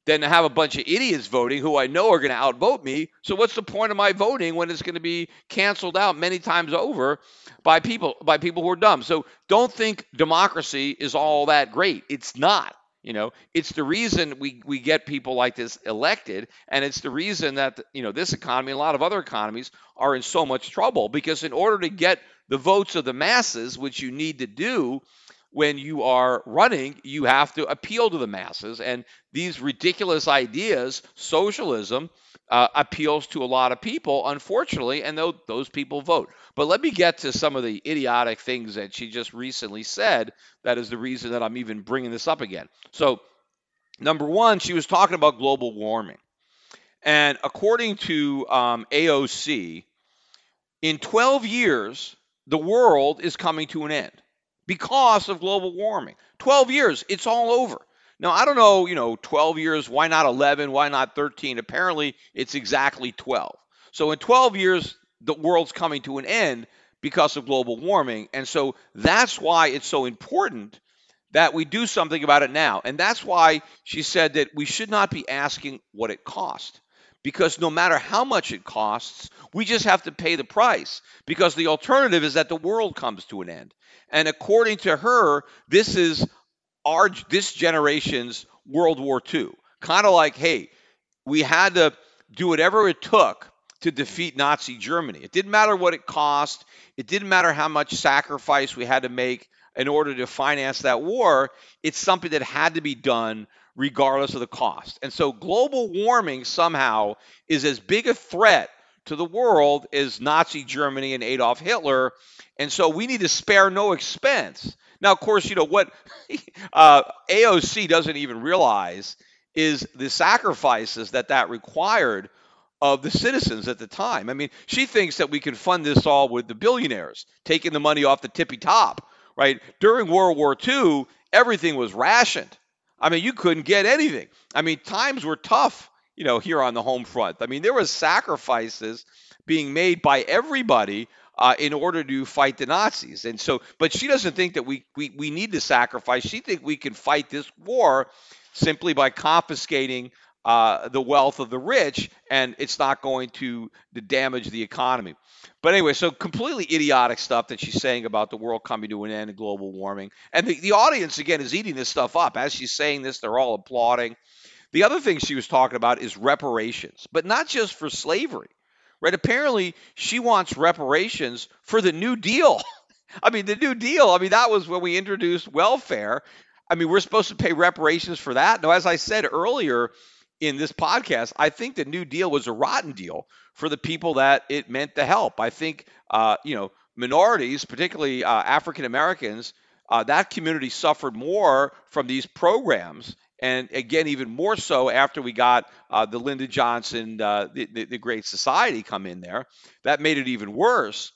than to have a bunch of idiots voting who I know are going to outvote me. So what's the point of my voting when it's going to be canceled out many times over by people by people who are dumb? So don't think democracy is all that great. It's not. You know, it's the reason we, we get people like this elected, and it's the reason that you know this economy, and a lot of other economies, are in so much trouble because in order to get the votes of the masses, which you need to do, when you are running, you have to appeal to the masses. And these ridiculous ideas, socialism, uh, appeals to a lot of people, unfortunately, and those people vote. But let me get to some of the idiotic things that she just recently said. That is the reason that I'm even bringing this up again. So, number one, she was talking about global warming. And according to um, AOC, in 12 years, the world is coming to an end because of global warming. 12 years, it's all over. Now, I don't know, you know, 12 years, why not 11? Why not 13? Apparently, it's exactly 12. So, in 12 years, the world's coming to an end because of global warming. And so, that's why it's so important that we do something about it now. And that's why she said that we should not be asking what it cost. Because no matter how much it costs, we just have to pay the price. Because the alternative is that the world comes to an end. And according to her, this is our this generation's World War II. Kind of like, hey, we had to do whatever it took to defeat Nazi Germany. It didn't matter what it cost. It didn't matter how much sacrifice we had to make in order to finance that war. It's something that had to be done regardless of the cost. And so global warming somehow is as big a threat to the world is Nazi Germany and Adolf Hitler and so we need to spare no expense. Now, of course, you know what *laughs* uh, AOC doesn't even realize is the sacrifices that that required of the citizens at the time. I mean, she thinks that we can fund this all with the billionaires taking the money off the tippy top, right? During World War II, everything was rationed. I mean, you couldn't get anything. I mean, times were tough, you know, here on the home front. I mean, there was sacrifices being made by everybody uh, in order to fight the Nazis. And so, but she doesn't think that we, we, we need to sacrifice. She thinks we can fight this war simply by confiscating uh, the wealth of the rich, and it's not going to, to damage the economy. But anyway, so completely idiotic stuff that she's saying about the world coming to an end and global warming. And the, the audience, again, is eating this stuff up. As she's saying this, they're all applauding. The other thing she was talking about is reparations, but not just for slavery right? Apparently, she wants reparations for the New Deal. *laughs* I mean, the New Deal, I mean, that was when we introduced welfare. I mean, we're supposed to pay reparations for that. Now, as I said earlier, in this podcast, I think the New Deal was a rotten deal for the people that it meant to help. I think, uh, you know, minorities, particularly uh, African Americans, uh, that community suffered more from these programs. And again, even more so after we got uh, the Lyndon Johnson, uh, the, the, the, Great Society come in there. That made it even worse.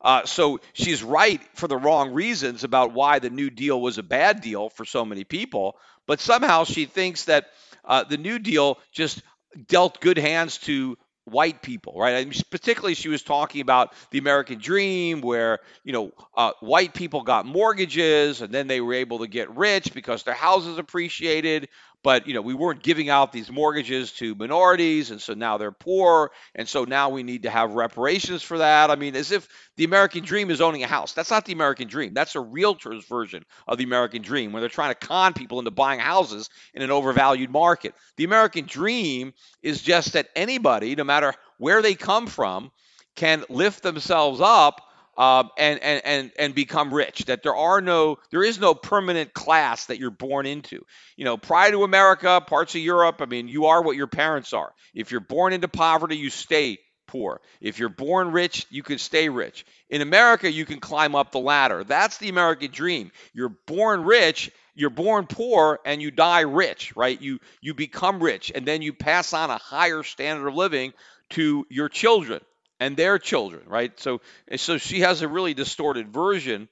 Uh, so she's right for the wrong reasons about why the New Deal was a bad deal for so many people. But somehow she thinks that uh, the New Deal just dealt good hands to white people, right? Mean, particularly, she was talking about the American dream, where you know uh, white people got mortgages and then they were able to get rich because their houses appreciated but you know we weren't giving out these mortgages to minorities and so now they're poor and so now we need to have reparations for that. I mean as if the american dream is owning a house. That's not the american dream. That's a realtor's version of the american dream where they're trying to con people into buying houses in an overvalued market. The american dream is just that anybody no matter where they come from can lift themselves up um, and, and, and, and become rich. That there are no, there is no permanent class that you're born into. You know, prior to America, parts of Europe, I mean, you are what your parents are. If you're born into poverty, you stay poor. If you're born rich, you can stay rich. In America, you can climb up the ladder. That's the American dream. You're born rich, you're born poor and you die rich, right? You you become rich and then you pass on a higher standard of living to your children and their children, right? So, so she has a really distorted version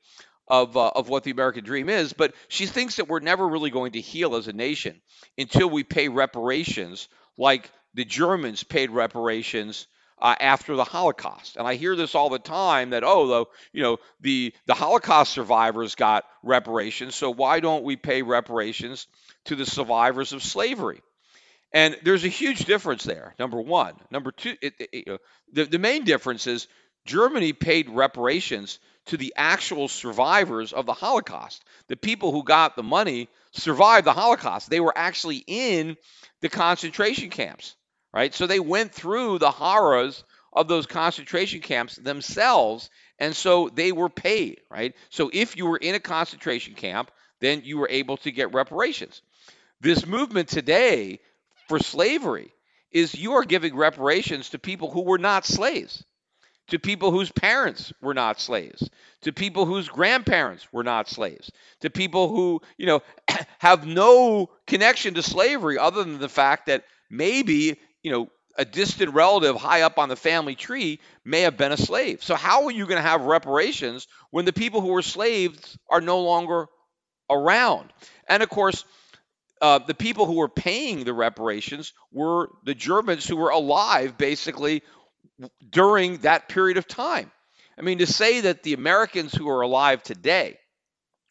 of, uh, of what the American dream is, but she thinks that we're never really going to heal as a nation until we pay reparations like the Germans paid reparations uh, after the Holocaust. And I hear this all the time that oh, though you know the the Holocaust survivors got reparations, so why don't we pay reparations to the survivors of slavery? And there's a huge difference there. Number one. Number two, it, it, the, the main difference is Germany paid reparations to the actual survivors of the Holocaust. The people who got the money survived the Holocaust. They were actually in the concentration camps, right? So they went through the horrors of those concentration camps themselves, and so they were paid, right? So if you were in a concentration camp, then you were able to get reparations. This movement today for slavery is you are giving reparations to people who were not slaves, to people whose parents were not slaves, to people whose grandparents were not slaves, to people who, you know, *coughs* have no connection to slavery other than the fact that maybe, you know, a distant relative high up on the family tree may have been a slave. So how are you going to have reparations when the people who were slaves are no longer around? And of course, uh, the people who were paying the reparations were the Germans who were alive basically during that period of time. I mean, to say that the Americans who are alive today,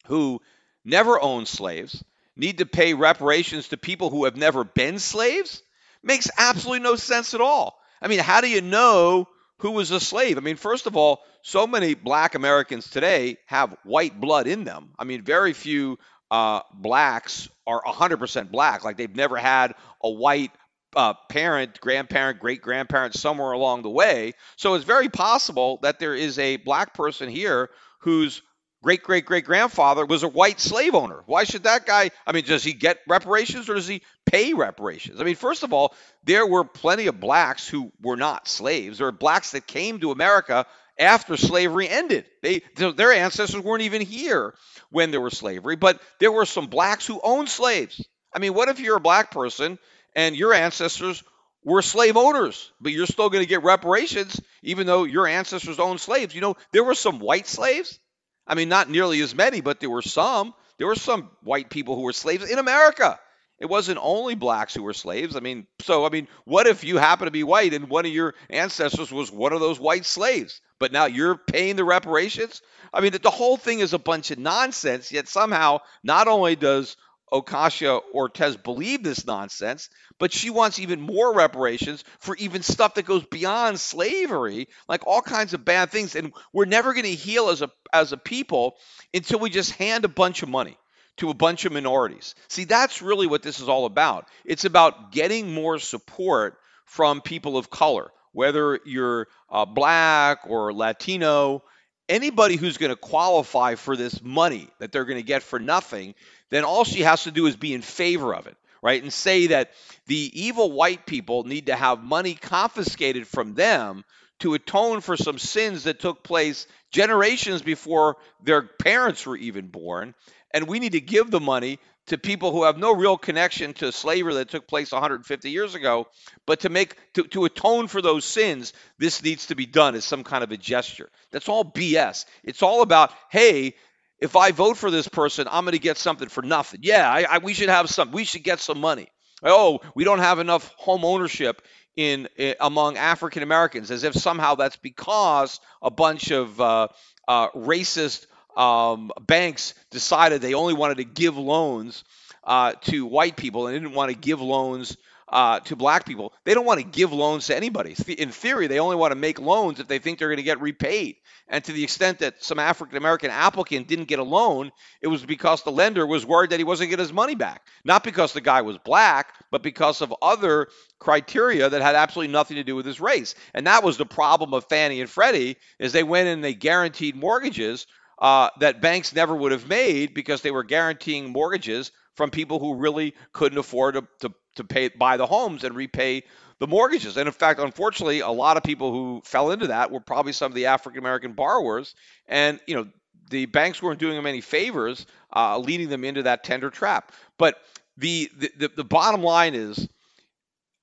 who never owned slaves, need to pay reparations to people who have never been slaves makes absolutely no sense at all. I mean, how do you know who was a slave? I mean, first of all, so many black Americans today have white blood in them. I mean, very few uh, blacks are 100% black, like they've never had a white uh, parent, grandparent, great grandparent somewhere along the way. So it's very possible that there is a black person here whose great great great grandfather was a white slave owner. Why should that guy? I mean, does he get reparations or does he pay reparations? I mean, first of all, there were plenty of blacks who were not slaves. There were blacks that came to America after slavery ended. They their ancestors weren't even here when there was slavery, but there were some blacks who owned slaves. I mean, what if you're a black person and your ancestors were slave owners, but you're still going to get reparations even though your ancestors owned slaves? You know, there were some white slaves. I mean, not nearly as many, but there were some. There were some white people who were slaves in America. It wasn't only blacks who were slaves. I mean, so I mean, what if you happen to be white and one of your ancestors was one of those white slaves, but now you're paying the reparations? I mean, the whole thing is a bunch of nonsense. Yet somehow, not only does Ocasio Cortez believe this nonsense, but she wants even more reparations for even stuff that goes beyond slavery, like all kinds of bad things. And we're never going to heal as a as a people until we just hand a bunch of money to a bunch of minorities. See, that's really what this is all about. It's about getting more support from people of color, whether you're uh, black or Latino, anybody who's going to qualify for this money that they're going to get for nothing, then all she has to do is be in favor of it. right? And say that the evil white people need to have money confiscated from them to atone for some sins that took place generations before their parents were even born. And we need to give the money to people who have no real connection to slavery that took place 150 years ago, but to make to, to atone for those sins, this needs to be done as some kind of a gesture. That's all BS. It's all about, hey, if I vote for this person, I'm going to get something for nothing. Yeah, I, I, we should have some. We should get some money. Oh, we don't have enough home ownership in, in among African Americans, as if somehow that's because a bunch of uh, uh, racist um, banks decided they only wanted to give loans uh, to white people and didn't want to give loans uh, to black people. They don't want to give loans to anybody. In theory, they only want to make loans if they think they're going to get repaid. And to the extent that some African American applicant didn't get a loan, it was because the lender was worried that he wasn't getting his money back. Not because the guy was black, but because of other criteria that had absolutely nothing to do with his race. And that was the problem of Fannie and Freddie is they went and they guaranteed mortgages uh, that banks never would have made because they were guaranteeing mortgages from people who really couldn't afford to, to, to pay buy the homes and repay the mortgages. And in fact, unfortunately, a lot of people who fell into that were probably some of the African American borrowers. And you know, the banks weren't doing them any favors, uh, leading them into that tender trap. But the, the the bottom line is,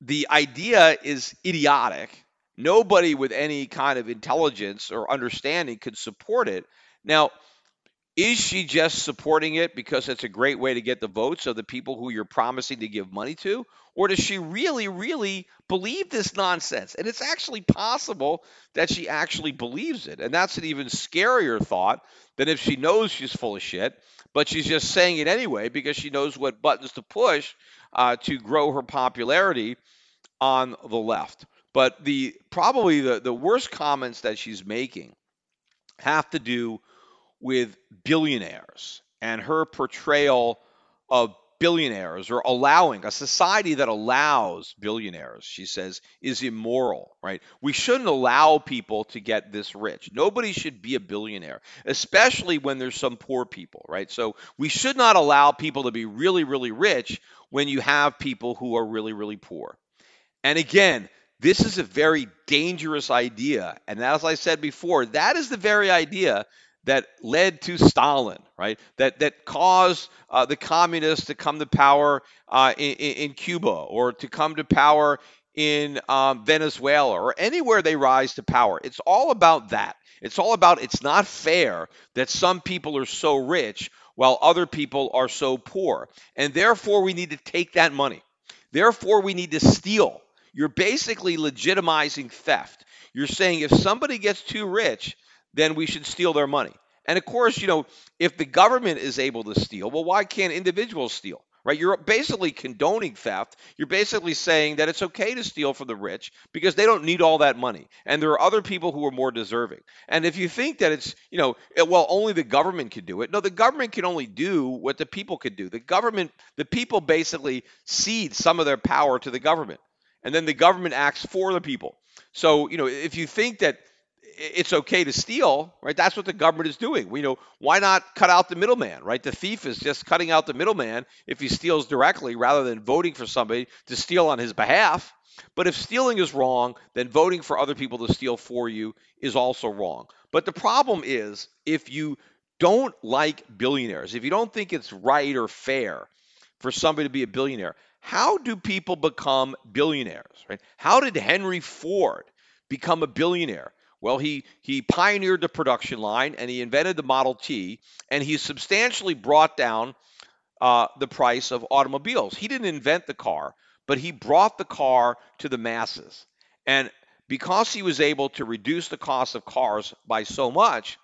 the idea is idiotic. Nobody with any kind of intelligence or understanding could support it. Now, is she just supporting it because it's a great way to get the votes of the people who you're promising to give money to? Or does she really, really believe this nonsense? And it's actually possible that she actually believes it. And that's an even scarier thought than if she knows she's full of shit, but she's just saying it anyway because she knows what buttons to push uh, to grow her popularity on the left. But the probably the, the worst comments that she's making have to do with billionaires and her portrayal of billionaires or allowing a society that allows billionaires, she says, is immoral, right? We shouldn't allow people to get this rich. Nobody should be a billionaire, especially when there's some poor people, right? So we should not allow people to be really, really rich when you have people who are really, really poor. And again, this is a very dangerous idea. And as I said before, that is the very idea that led to Stalin, right? That that caused uh, the communists to come to power uh, in, in, Cuba or to come to power in um, Venezuela or anywhere they rise to power. It's all about that. It's all about it's not fair that some people are so rich while other people are so poor, and therefore we need to take that money. Therefore, we need to steal. You're basically legitimizing theft. You're saying if somebody gets too rich, then we should steal their money. And of course, you know, if the government is able to steal, well, why can't individuals steal? Right? You're basically condoning theft. You're basically saying that it's okay to steal from the rich because they don't need all that money. And there are other people who are more deserving. And if you think that it's, you know, well, only the government can do it. No, the government can only do what the people could do. The government, the people basically cede some of their power to the government. And then the government acts for the people. So, you know, if you think that it's okay to steal, right? That's what the government is doing. We know why not cut out the middleman, right? The thief is just cutting out the middleman if he steals directly rather than voting for somebody to steal on his behalf. But if stealing is wrong, then voting for other people to steal for you is also wrong. But the problem is if you don't like billionaires, if you don't think it's right or fair for somebody to be a billionaire, how do people become billionaires, right? How did Henry Ford become a billionaire? Well, he, he pioneered the production line and he invented the Model T, and he substantially brought down uh, the price of automobiles. He didn't invent the car, but he brought the car to the masses. And because he was able to reduce the cost of cars by so much,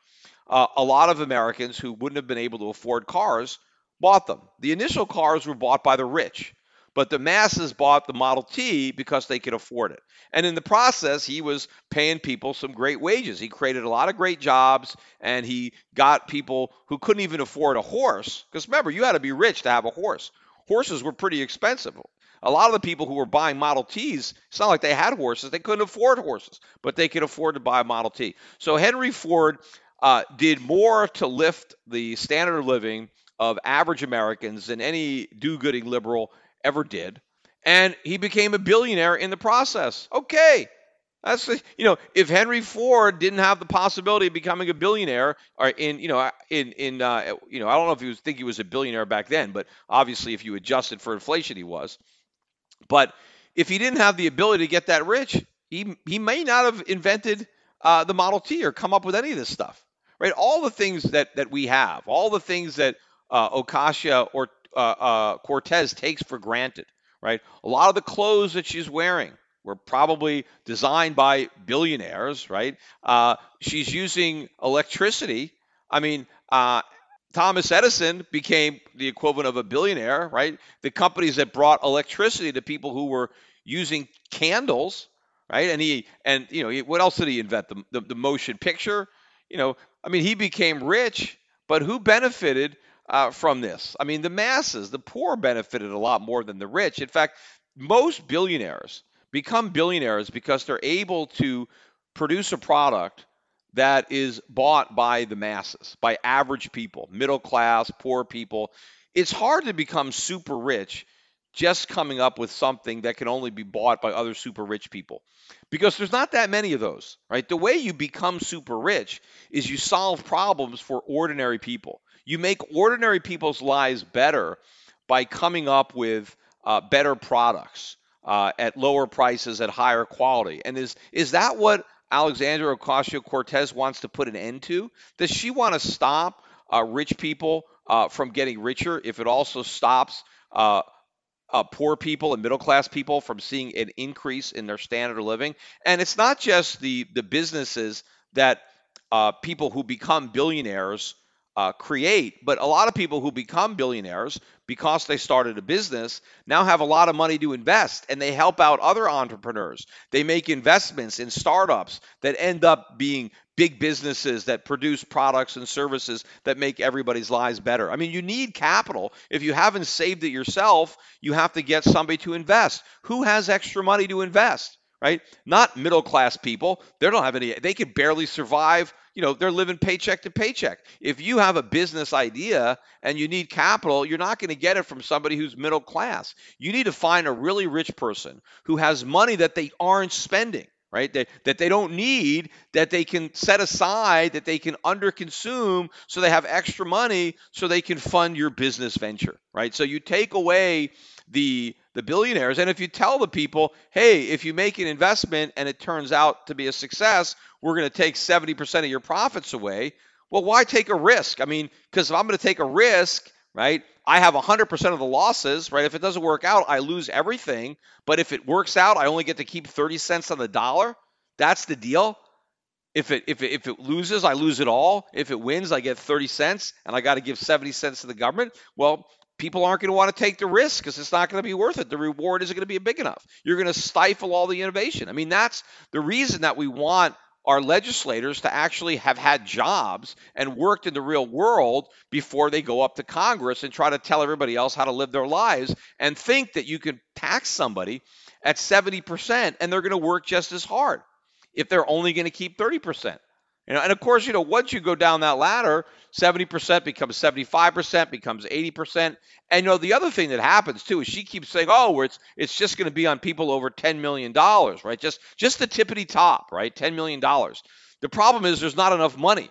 uh, a lot of Americans who wouldn't have been able to afford cars bought them. The initial cars were bought by the rich. But the masses bought the Model T because they could afford it. And in the process, he was paying people some great wages. He created a lot of great jobs and he got people who couldn't even afford a horse. Because remember, you had to be rich to have a horse. Horses were pretty expensive. A lot of the people who were buying Model Ts, it's not like they had horses, they couldn't afford horses, but they could afford to buy a Model T. So Henry Ford uh, did more to lift the standard of living of average Americans than any do gooding liberal ever did, and he became a billionaire in the process. Okay. That's you know, if Henry Ford didn't have the possibility of becoming a billionaire, or in you know, in in uh, you know, I don't know if he was think he was a billionaire back then, but obviously, if you adjusted for inflation, he was. But if he didn't have the ability to get that rich, he he may not have invented uh, the Model T or come up with any of this stuff, right? All the things that that we have, all the things that uh, Ocasio or uh, uh, Cortez takes for granted, right? A lot of the clothes that she's wearing were probably designed by billionaires, right? Uh, she's using electricity. I mean, uh, Thomas Edison became the equivalent of a billionaire, right? The companies that brought electricity to people who were using candles, right? And he and you know what else did he invent? The, the, the motion picture. You know, I mean, he became rich, but who benefited uh, from this? I mean, the masses, the poor benefited a lot more than the rich. In fact, most billionaires become billionaires because they're able to produce a product that is bought by the masses, by average people, middle class, poor people. It's hard to become super rich just coming up with something that can only be bought by other super rich people because there's not that many of those, right? The way you become super rich is you solve problems for ordinary people. You make ordinary people's lives better by coming up with uh, better products uh, at lower prices at higher quality. And is is that what Alexandra Ocasio Cortez wants to put an end to? Does she want to stop uh, rich people uh, from getting richer if it also stops uh, uh, poor people and middle class people from seeing an increase in their standard of living? And it's not just the the businesses that people who become billionaires uh, create. But a lot of people who become billionaires because they started a business now have a lot of money to invest and they help out other entrepreneurs. They make investments in startups that end up being big businesses that produce products and services that make everybody's lives better. I mean, you need capital. If you haven't saved it yourself, you have to get somebody to invest. Who has extra money to invest? Right? Not middle class people. They don't have any, they can barely survive you know, they're living paycheck to paycheck. If you have a business idea and you need capital, you're not going to get it from somebody who's middle class. You need to find a really rich person who has money that they aren't spending right? That, that they don't need, that they can set aside, that they can underconsume so they have extra money so they can fund your business venture, right? So you take away the the billionaires and if you tell the people, "Hey, if you make an investment and it turns out to be a success, we're going to take 70% of your profits away." Well, why take a risk? I mean, cuz if I'm going to take a risk, right? I have 100% of the losses, right? If it doesn't work out, I lose everything. But if it works out, I only get to keep 30 cents on the dollar. That's the deal. If it if it, if it loses, I lose it all. If it wins, I get 30 cents and I got to give 70 cents to the government. Well, people aren't going to want to take the risk because it's not going to be worth it. The reward isn't going to be big enough. You're going to stifle all the innovation. I mean, that's the reason that we want our legislators to actually have had jobs and worked in the real world before they go up to Congress and try to tell everybody else how to live their lives and think that you can tax somebody at 70% and they're going to work just as hard if they're only going to keep 30%. You know, and of course, you know, once you go down that ladder, 70% becomes 75%, becomes 80%. And you know, the other thing that happens too is she keeps saying, "Oh, it's it's just going to be on people over 10 million dollars, right? Just just the tippity top, right? 10 million dollars." The problem is there's not enough money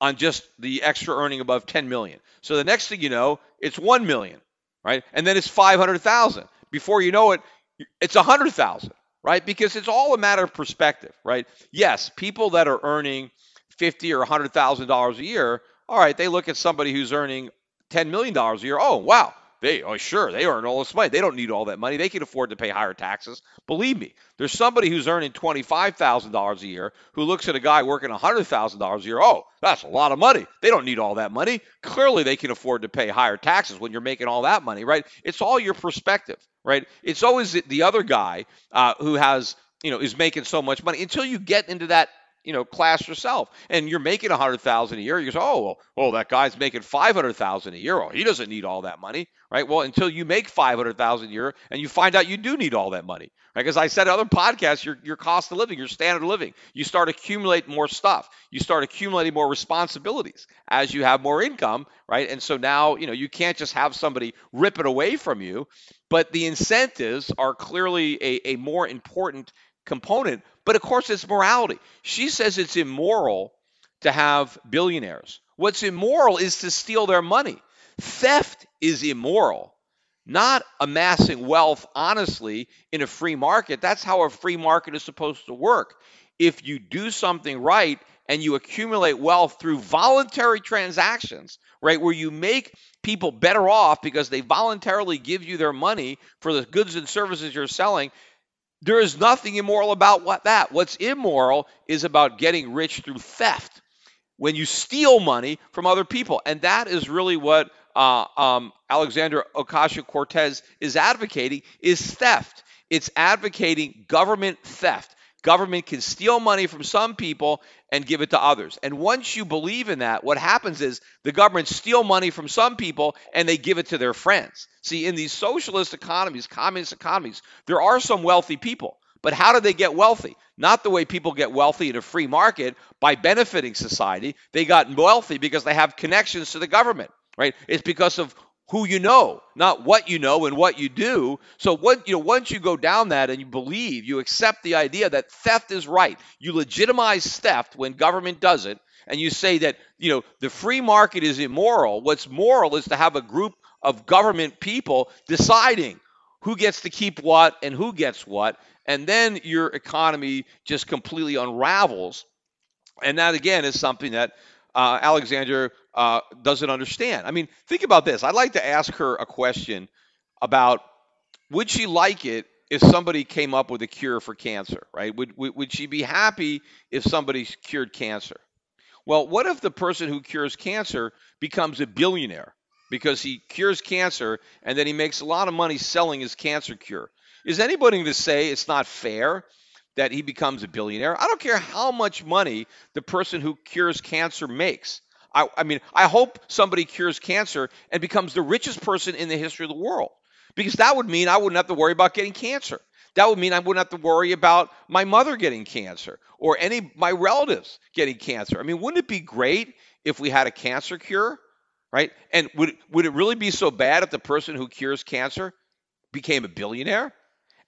on just the extra earning above 10 million. So the next thing you know, it's 1 million, right? And then it's 500,000. Before you know it, it's 100,000 right? Because it's all a matter of perspective, right? Yes, people that are earning fifty or hundred thousand dollars a year, all right, they look at somebody who's earning ten million dollars a year. Oh, wow, they oh sure they earn all this money. They don't need all that money. They can afford to pay higher taxes. Believe me, there's somebody who's earning twenty five thousand dollars a year who looks at a guy working hundred thousand dollars a year. Oh, that's a lot of money. They don't need all that money. Clearly, they can afford to pay higher taxes when you're making all that money, right? It's all your perspective, right? It's always the other guy uh, who has you know is making so much money until you get into that you know class yourself. And you're making a hundred thousand a year. You go oh well, oh that guy's making five hundred thousand a year. Oh he doesn't need all that money right? Well until you make five hundred thousand a year and you find out you do need all that money right? Because i said other podcasts your, your cost of living your standard of living you start accumulating more stuff. You start accumulating more responsibilities as you have more income right? And so now you know you can't just have somebody rip it away from you but the incentives are clearly a, a more important component. But of course, it's morality. She says it's immoral to have billionaires. What's immoral is to steal their money. Theft is immoral, not amassing wealth honestly in a free market. That's how a free market is supposed to work. If you do something right and you accumulate wealth through voluntary transactions, right, where you make people better off because they voluntarily give you their money for the goods and services you're selling, there is nothing immoral about what that. What's immoral is about getting rich through theft. When you steal money from other people, and that is really what uh, um, Alexandra Ocasio Cortez is advocating is theft. It's advocating government theft. Government can steal money from some people and give it to others. And once you believe in that, what happens is the government steal money from some people and they give it to their friends. See, in these socialist economies, communist economies, there are some wealthy people. But how do they get wealthy? Not the way people get wealthy in a free market by benefiting society. They got wealthy because they have connections to the government, right? It's because of who you know, not what you know and what you do. So what you know, once you go down that and you believe, you accept the idea that theft is right. You legitimize theft when government does it, and you say that you know the free market is immoral. What's moral is to have a group of government people deciding who gets to keep what and who gets what, and then your economy just completely unravels. And that again is something that uh, Alexandria uh, doesn't understand. I mean, think about this. I'd like to ask her a question about would she like it if somebody came up with a cure for cancer, right? Would, would, would she be happy if somebody cured cancer? Well, what if the person who cures cancer becomes a billionaire because he cures cancer and then he makes a lot of money selling his cancer cure? Is anybody going to say it's not fair that he becomes a billionaire? I don't care how much money the person who cures cancer makes. I, I mean, I hope somebody cures cancer and becomes the richest person in the history of the world because that would mean I wouldn't have to worry about getting cancer. That would mean I wouldn't have to worry about my mother getting cancer or any my relatives getting cancer. I mean, wouldn't it be great if we had a cancer cure, right? And would would it really be so bad if the person who cures cancer became a billionaire?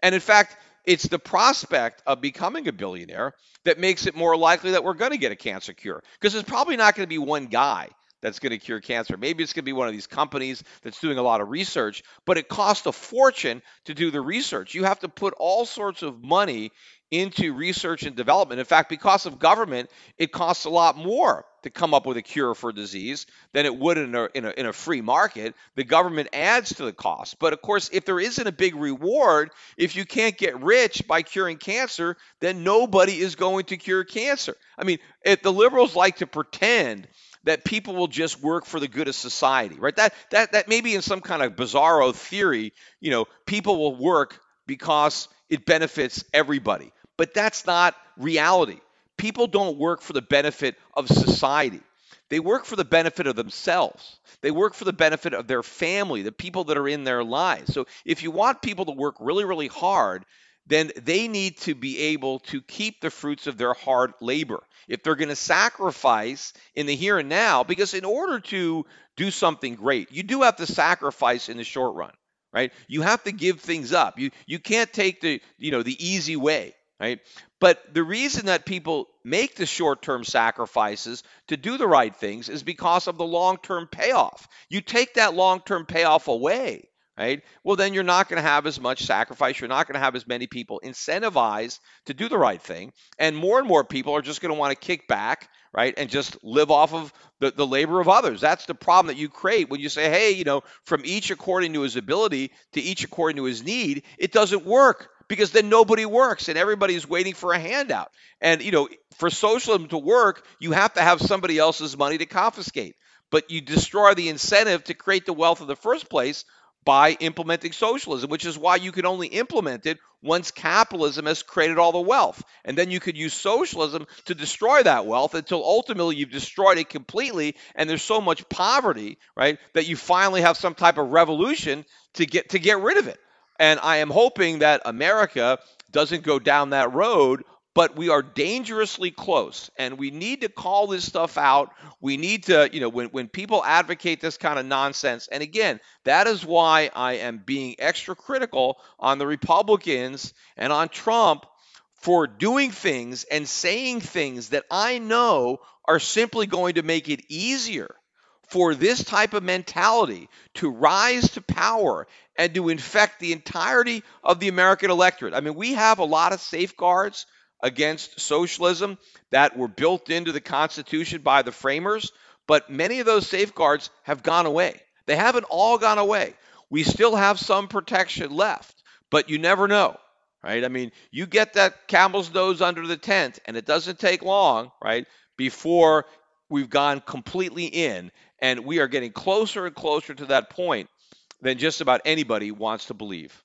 And in fact, it's the prospect of becoming a billionaire that makes it more likely that we're going to get a cancer cure. Because there's probably not going to be one guy that's going to cure cancer. Maybe it's going to be one of these companies that's doing a lot of research, but it costs a fortune to do the research. You have to put all sorts of money into research and development. In fact, because of government, it costs a lot more to come up with a cure for disease than it would in a, in a, in a free market. The government adds to the cost. But of course, if there isn't a big reward, if you can't get rich by curing cancer, then nobody is going to cure cancer. I mean, if the liberals like to pretend that people will just work for the good of society, right? That that that maybe in some kind of bizarro theory, you know, people will work because it benefits everybody. But that's not reality. People don't work for the benefit of society. They work for the benefit of themselves. They work for the benefit of their family, the people that are in their lives. So if you want people to work really, really hard, then they need to be able to keep the fruits of their hard labor. If they're going to sacrifice in the here and now, because in order to do something great, you do have to sacrifice in the short run, right? You have to give things up. You you can't take the you know the easy way right? But the reason that people make the short term sacrifices to do the right things is because of the long term payoff. You take that long term payoff away, right? Well, then you're not going to have as much sacrifice. You're not going to have as many people incentivized to do the right thing. And more and more people are just going to want to kick back, right? And just live off of the, the labor of others. That's the problem that you create when you say, hey, you know, from each according to his ability to each according to his need. It doesn't work because then nobody works and everybody's waiting for a handout. And, you know, for socialism to work, you have to have somebody else's money to confiscate. But you destroy the incentive to create the wealth in the first place by implementing socialism, which is why you can only implement it once capitalism has created all the wealth. And then you could use socialism to destroy that wealth until ultimately you've destroyed it completely and there's so much poverty, right, that you finally have some type of revolution to get to get rid of it. And I am hoping that America doesn't go down that road but we are dangerously close. And we need to call this stuff out. We need to you know when, when people advocate this kind of nonsense and again that is why i am being extra critical on the republicans and on trump for doing things and saying things that i know are simply going to make it easier for this type of mentality to rise to power and to infect the entirety of the American electorate. I mean, we have a lot of safeguards against socialism that were built into the Constitution by the framers, but many of those safeguards have gone away. They haven't all gone away. We still have some protection left, but you never know, right? I mean, you get that camel's nose under the tent, and it doesn't take long, right, before we've gone completely in, and we are getting closer and closer to that point than just about anybody wants to believe.